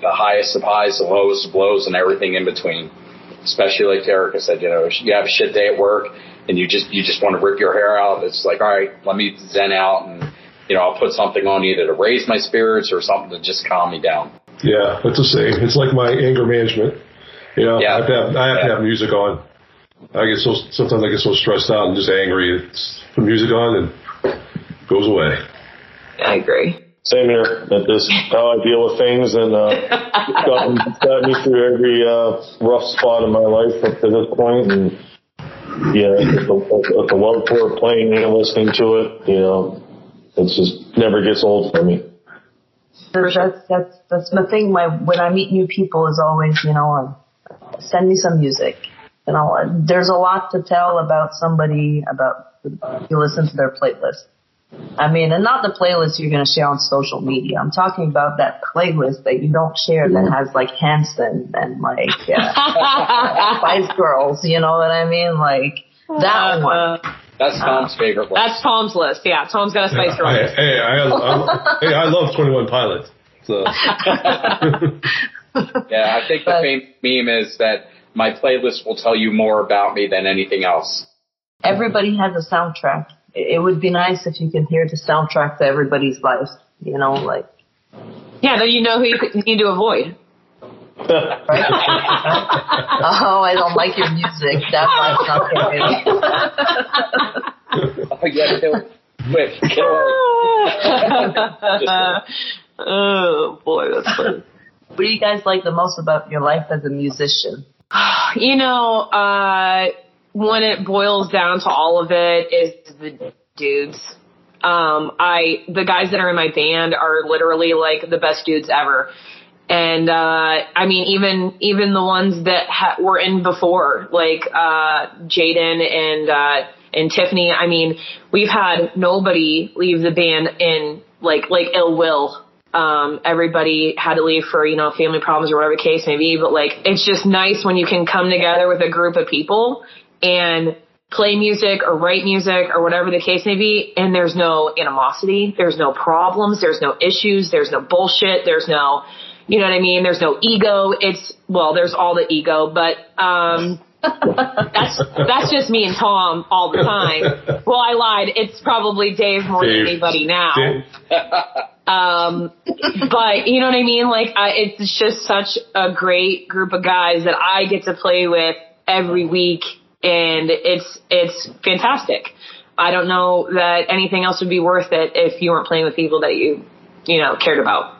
the highest of highs, the lowest of lows, and everything in between. Especially like Erica said, you know, you have a shit day at work and you just you just want to rip your hair out. It's like, all right, let me zen out and you know I'll put something on either to raise my spirits or something to just calm me down. Yeah, it's the same. It's like my anger management. You know, Yeah. I have to have, I have, to have music on. I get so sometimes I get so stressed out and just angry. It's put music on and goes away. I agree. Same here. That is how I deal with things, and uh, it's gotten, it's gotten me through every uh, rough spot in my life up to this point. And yeah, the, the, the love for it, playing and listening to it, you know, it just never gets old for me. That's that's that's the thing. My when I meet new people is always, you know, uh, send me some music. You know, there's a lot to tell about somebody about you listen to their playlist. I mean, and not the playlist you're going to share on social media. I'm talking about that playlist that you don't share that has like Hanson and like uh, Spice Girls. You know what I mean? Like that Uh, one. That's Tom's favorite one. That's Tom's list. Yeah, Tom's got a spice Hey, girl. hey, I, I, hey, I love Twenty One Pilots. So Yeah, I think the But- famous meme is that my playlist will tell you more about me than anything else. Everybody has a soundtrack. It it would be nice if you could hear the soundtrack to everybody's life. You know, like Yeah, then you know who you need to avoid. Right? oh, I don't like your music. That's why it's not for me. Oh, yeah, kill, quick, kill her. oh boy, that's funny. What do you guys like the most about your life as a musician? You know, uh, when it boils down to all of it is the dudes. Um, I, the guys that are in my band are literally like the best dudes ever. And, uh, I mean, even, even the ones that ha- were in before, like, uh, Jaden and, uh, and Tiffany, I mean, we've had nobody leave the band in like, like ill will. Um, everybody had to leave for, you know, family problems or whatever the case may be, but like, it's just nice when you can come together with a group of people and play music or write music or whatever the case may be, and there's no animosity, there's no problems, there's no issues, there's no bullshit, there's no, you know what I mean, there's no ego, it's, well, there's all the ego, but, um, that's that's just me and Tom all the time. Well, I lied. It's probably Dave more Dave. than anybody now. Um, but you know what I mean? Like, I, it's just such a great group of guys that I get to play with every week, and it's it's fantastic. I don't know that anything else would be worth it if you weren't playing with people that you you know cared about.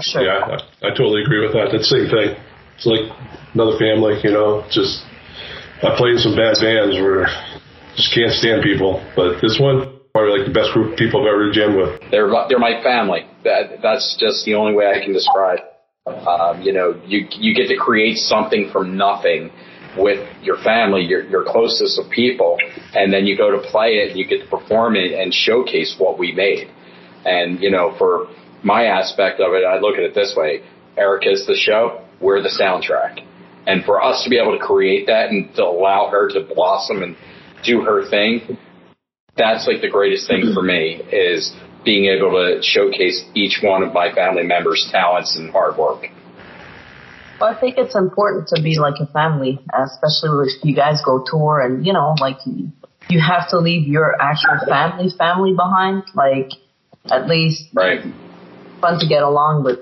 Sure. yeah, I, I totally agree with that. That's the same thing. It's like another family, you know. Just I played in some bad bands where just can't stand people, but this one probably like the best group of people I've ever jammed with. They're they're my family. That that's just the only way I can describe. Um, you know, you you get to create something from nothing with your family, your your closest of people, and then you go to play it and you get to perform it and showcase what we made. And you know, for my aspect of it, I look at it this way: Erica's the show, we're the soundtrack, and for us to be able to create that and to allow her to blossom and do her thing, that's like the greatest thing for me is being able to showcase each one of my family members' talents and hard work. Well, I think it's important to be like a family, especially if you guys go tour and, you know, like you, you have to leave your actual family family behind. Like, at least Right. Fun to get along with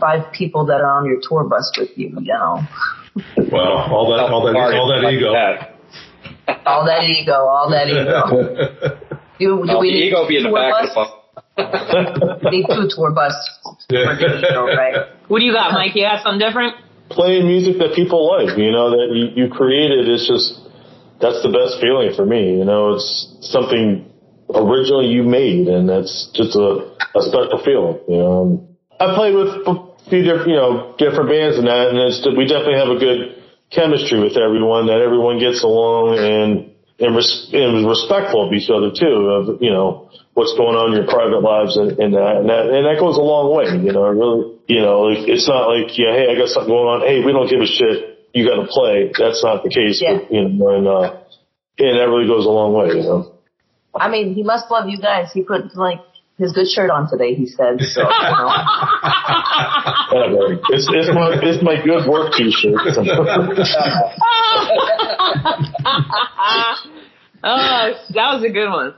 five people that are on your tour bus with you, you know. Well, all that, all that, all that Like ego. that. All that ego, all that ego. Do, do Well, we the need ego be in the tour back of the bus. We need two tour bus for the ego, right? What do you got, Mike? You got something different? Playing music that people like, you know, that you, you created is just, that's the best feeling for me. You know, it's something originally you made and that's just a, a special feeling, you know. I played with a few different, you know, different bands and that, and it's, we definitely have a good chemistry with everyone, that everyone gets along and, and, res- and is respectful of each other too, of, you know, what's going on in your private lives and, and that, and that, and that goes a long way, you know, it really, you know, like, it's not like, yeah, hey, I got something going on. Hey, we don't give a shit. You got to play. That's not the case. Yeah. But, you know, and, uh, and that really goes a long way, you know. I mean, he must love you guys. He put like his good shirt on today. He said so. You know. It's, it's my, it's my good work t-shirt. oh, that was a good one.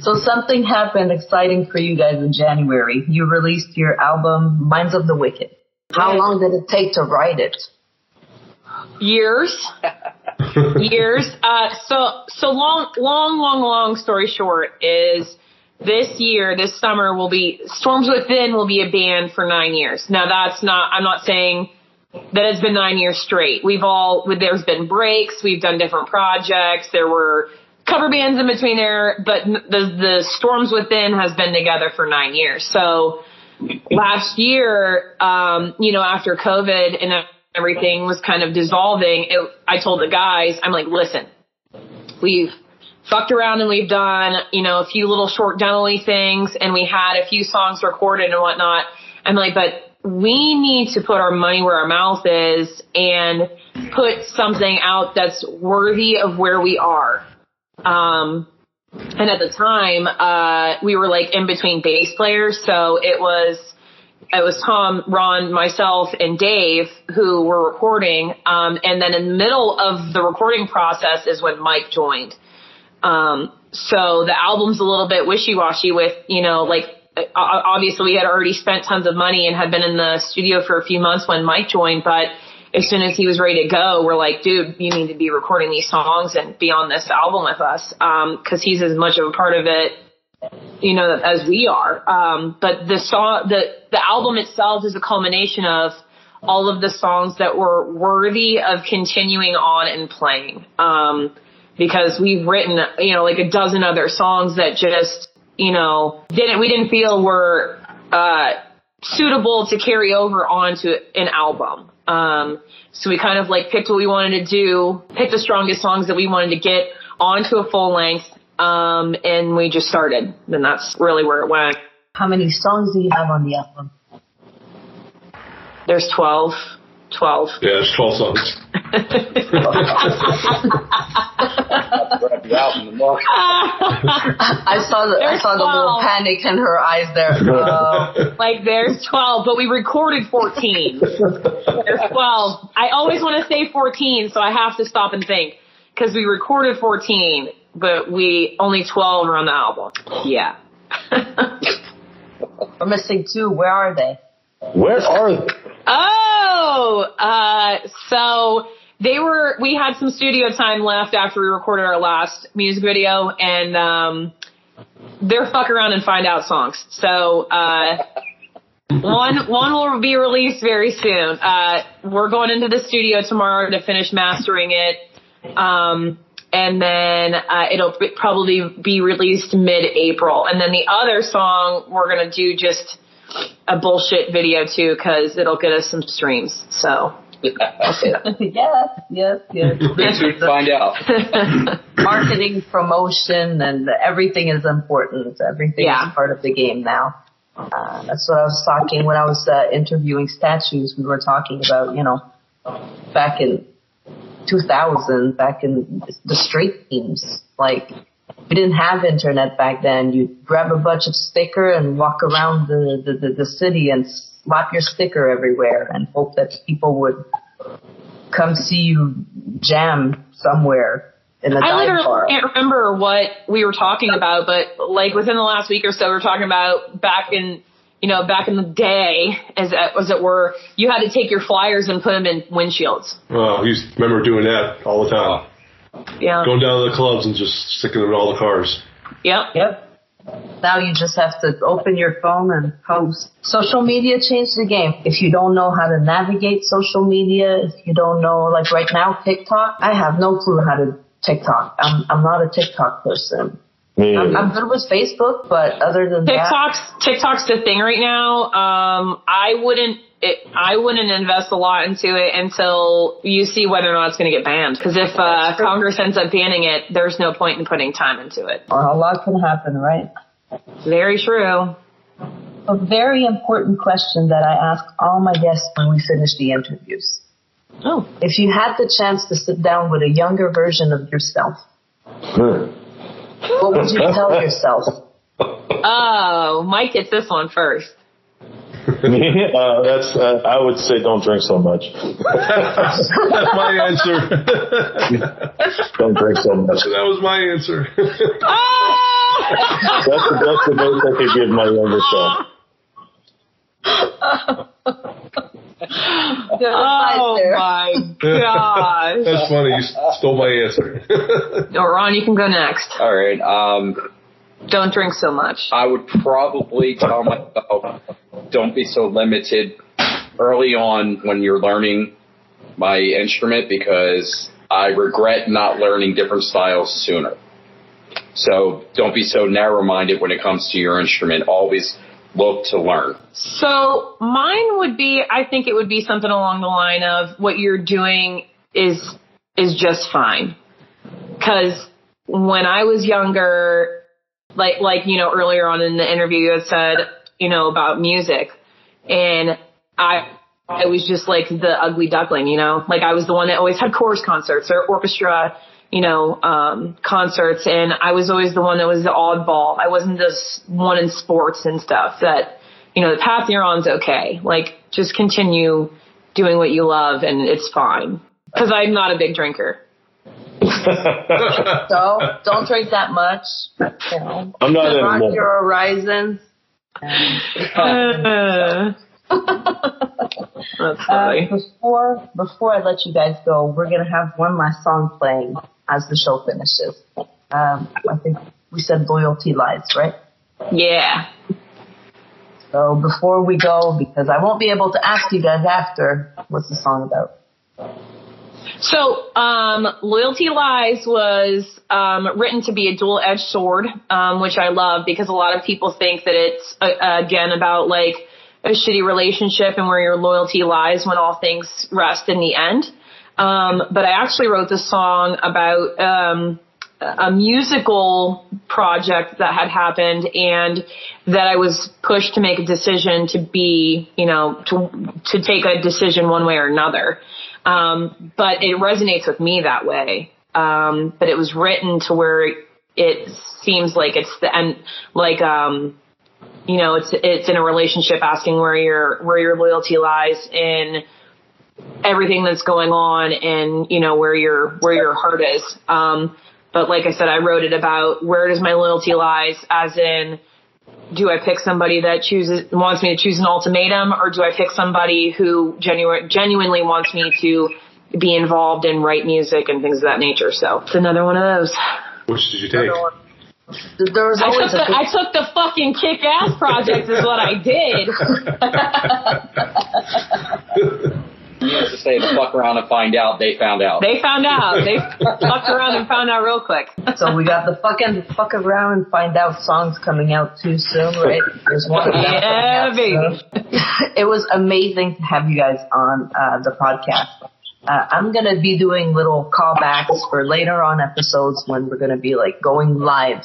So something happened exciting for you guys in January. You released your album Minds of the Wicked. How long did it take to write it? years. years. Uh, so, so long, long, long, long story short is this year, this summer will be, Storms Within will be a band for nine years. Now that's not, I'm not saying that it's been nine years straight. We've all, there's been breaks, we've done different projects, there were cover bands in between there, but the, the Storms Within has been together for nine years. So last year, um, you know, after COVID and everything was kind of dissolving, it, I told the guys, I'm like, listen, we've fucked around and we've done, you know, a few little short demo things and we had a few songs recorded and whatnot. I'm like, but we need to put our money where our mouth is and put something out that's worthy of where we are. Um, and at the time, uh, we were like in between bass players. So it was, it was Tom, Ron, myself, and Dave who were recording. Um, and then in the middle of the recording process is when Mike joined. Um, so the album's a little bit wishy-washy with, you know, like, obviously we had already spent tons of money and had been in the studio for a few months when Mike joined, but as soon as he was ready to go, we're like, dude, you need to be recording these songs and be on this album with us. Um, cause he's as much of a part of it, you know, as we are. Um, but the song, the, the album itself is a culmination of all of the songs that were worthy of continuing on and playing. Um, because we've written, you know, like a dozen other songs that just, you know, didn't, we didn't feel were, uh, suitable to carry over onto an album. Um, so we kind of like picked what we wanted to do, picked the strongest songs that we wanted to get onto a full length, um, and we just started. And that's really where it went. How many songs do you have on the album? There's 12. 12. Yeah, it's 12 songs. I saw the there's I saw 12. the little panic in her eyes there. Uh, like there's 12, but we recorded 14. there's 12. I always want to say 14, so I have to stop and think because we recorded 14, but we only 12 are on the album. Yeah. We're missing two. Where are they? Where are they? Oh, uh, so they were, we had some studio time left after we recorded our last music video and, um, they're fuck around and find out songs. So, uh, one, one will be released very soon. Uh, we're going into the studio tomorrow to finish mastering it. Um, and then, uh, it'll probably be released mid-April. And then the other song we're gonna do just a bullshit video too, cause it'll get us some streams. So, yes, yes, yes. Stay find out. Marketing, promotion, and everything is important. Everything yeah. is part of the game now. Uh, that's what I was talking when I was uh, interviewing statues. We were talking about, you know, back in 2000, back in the street teams, like we didn't have internet back then. You'd grab a bunch of sticker and walk around the, the, the, the city and slap your sticker everywhere and hope that people would come see you jam somewhere in the I literally bar. can't remember what we were talking about, but like within the last week or so, we are talking about back in, you know, back in the day, as as it were, you had to take your flyers and put them in windshields. Oh, I used remember doing that all the time. Yeah. Going down to the clubs and just sticking them in all the cars. Yep. Yep. Now you just have to open your phone and post. Social media changed the game. If you don't know how to navigate social media, if you don't know, like right now, TikTok, I have no clue how to TikTok. I'm, I'm not a TikTok person. I'm, I'm, good with Facebook, but other than TikTok's, that, TikTok's the thing right now. Um, I wouldn't, it, I wouldn't invest a lot into it until you see whether or not it's going to get banned. Because if uh, Congress ends up banning it, there's no point in putting time into it. Well, a lot can happen, right? Very true. A very important question that I ask all my guests when we finish the interviews. Oh. If you had the chance to sit down with a younger version of yourself, what would you tell yourself? Oh, Mike gets this one first. uh, that's uh, I would say don't drink so much. that's my answer. don't drink so much. That was my answer. that's the best advice I could give my younger self. oh my gosh. That's funny. You stole my answer. no, Ron, you can go next. All right. Um, don't drink so much. I would probably tell myself, don't be so limited early on when you're learning my instrument because I regret not learning different styles sooner. So don't be so narrow minded when it comes to your instrument. Always look to learn? So mine would be, I think it would be something along the line of what you're doing is, is just fine. Cause when I was younger, like, like, you know, earlier on in the interview you had said, you know, about music and I, I was just like the ugly duckling, you know, like I was the one that always had chorus concerts or orchestra you know, um, concerts and I was always the one that was the oddball. I wasn't this one in sports and stuff that, you know, the path you're on's okay. Like just continue doing what you love and it's fine. Cause I'm not a big drinker. so don't drink that much. You know, I'm not anymore. your horizons. That's funny. Uh, before before I let you guys go, we're gonna have one last song playing as the show finishes. Um, I think we said loyalty lies, right? Yeah. So before we go, because I won't be able to ask you guys after, what's the song about? So, um, Loyalty Lies was um, written to be a dual-edged sword, um, which I love because a lot of people think that it's uh, again about like a shitty relationship and where your loyalty lies when all things rest in the end. Um, but I actually wrote this song about um, a musical project that had happened and that I was pushed to make a decision to be, you know, to to take a decision one way or another. Um, but it resonates with me that way. Um, but it was written to where it seems like it's the end, like um, you know, it's it's in a relationship asking where your where your loyalty lies in everything that's going on and you know where your where your heart is. Um, but like I said, I wrote it about where does my loyalty lies, as in, do I pick somebody that chooses wants me to choose an ultimatum, or do I pick somebody who genu- genuinely wants me to be involved and write music and things of that nature? So it's another one of those. Which did you take? There was I took, the, I took the fucking kick ass project is what I did. to say the fuck around and find out, they found out. They found out. They fucked around and found out real quick. So we got the fucking fuck around and find out songs coming out too soon, right? There's one of them Yeah, out baby. soon. It was amazing to have you guys on uh, the podcast. Uh, I'm gonna be doing little callbacks for later on episodes when we're gonna be like going live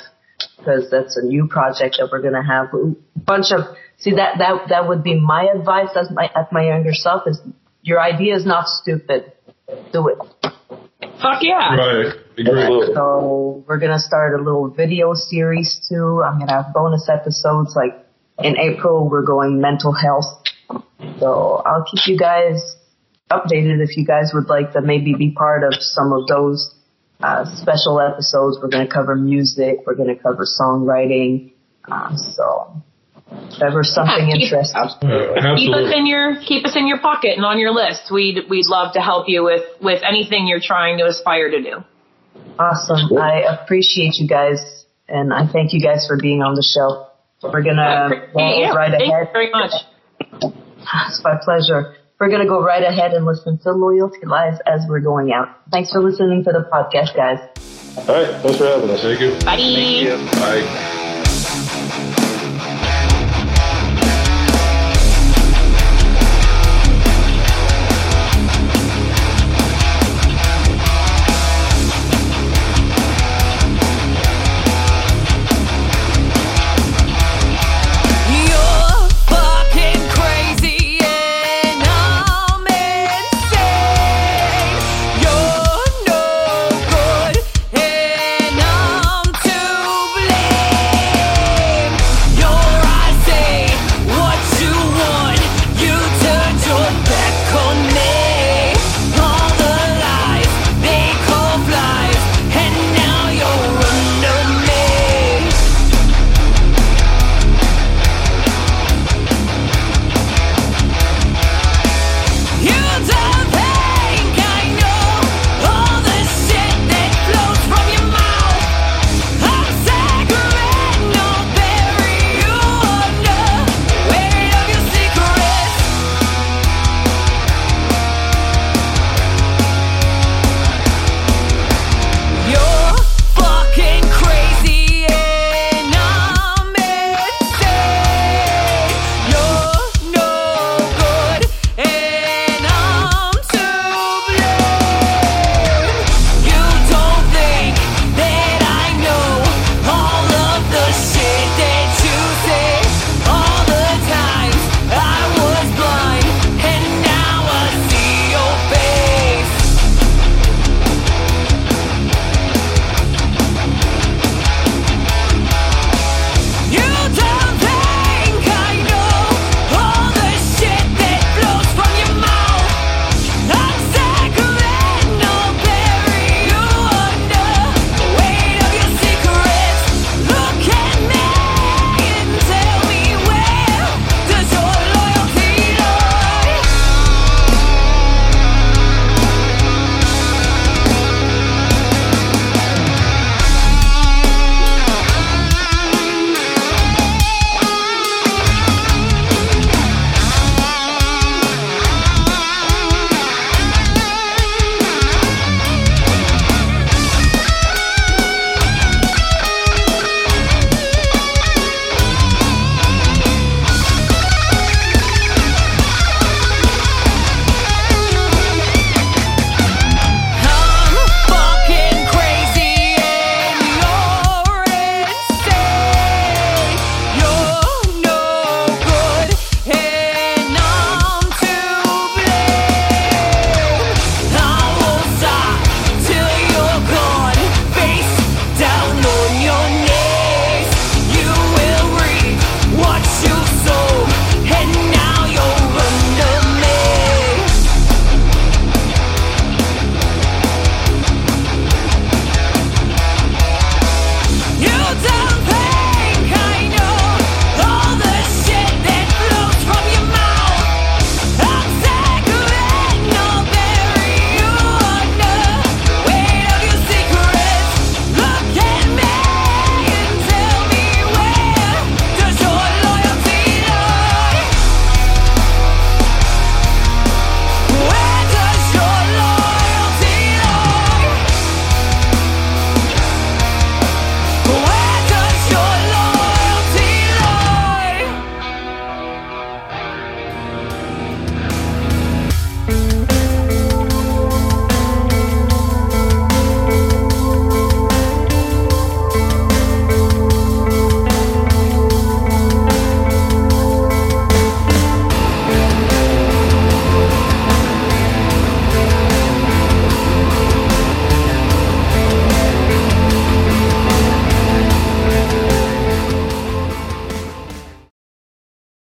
because that's a new project that we're gonna have a bunch of. See that that that would be my advice as my as my younger self is your idea is not stupid. Do it. Fuck yeah. Right. Agree. So we're gonna start a little video series too. I'm gonna have bonus episodes like in April we're going mental health. So I'll keep you guys updated if you guys would like to maybe be part of some of those uh, special episodes. We're gonna cover music, we're gonna cover songwriting. Uh, so if ever something Yeah, keep- interesting. Uh, Keep us in your keep us in your pocket and on your list. We'd we'd love to help you with with anything you're trying to aspire to do. Awesome. I appreciate you guys and I thank you guys for being on the show. We're gonna go Yeah, right thank ahead. you very much. It's my pleasure. We're going to go right ahead and listen to Loyalty Lies as we're going out. Thanks for listening to the podcast, guys. All right. Thanks for having us. Thank you. Bye. Bye.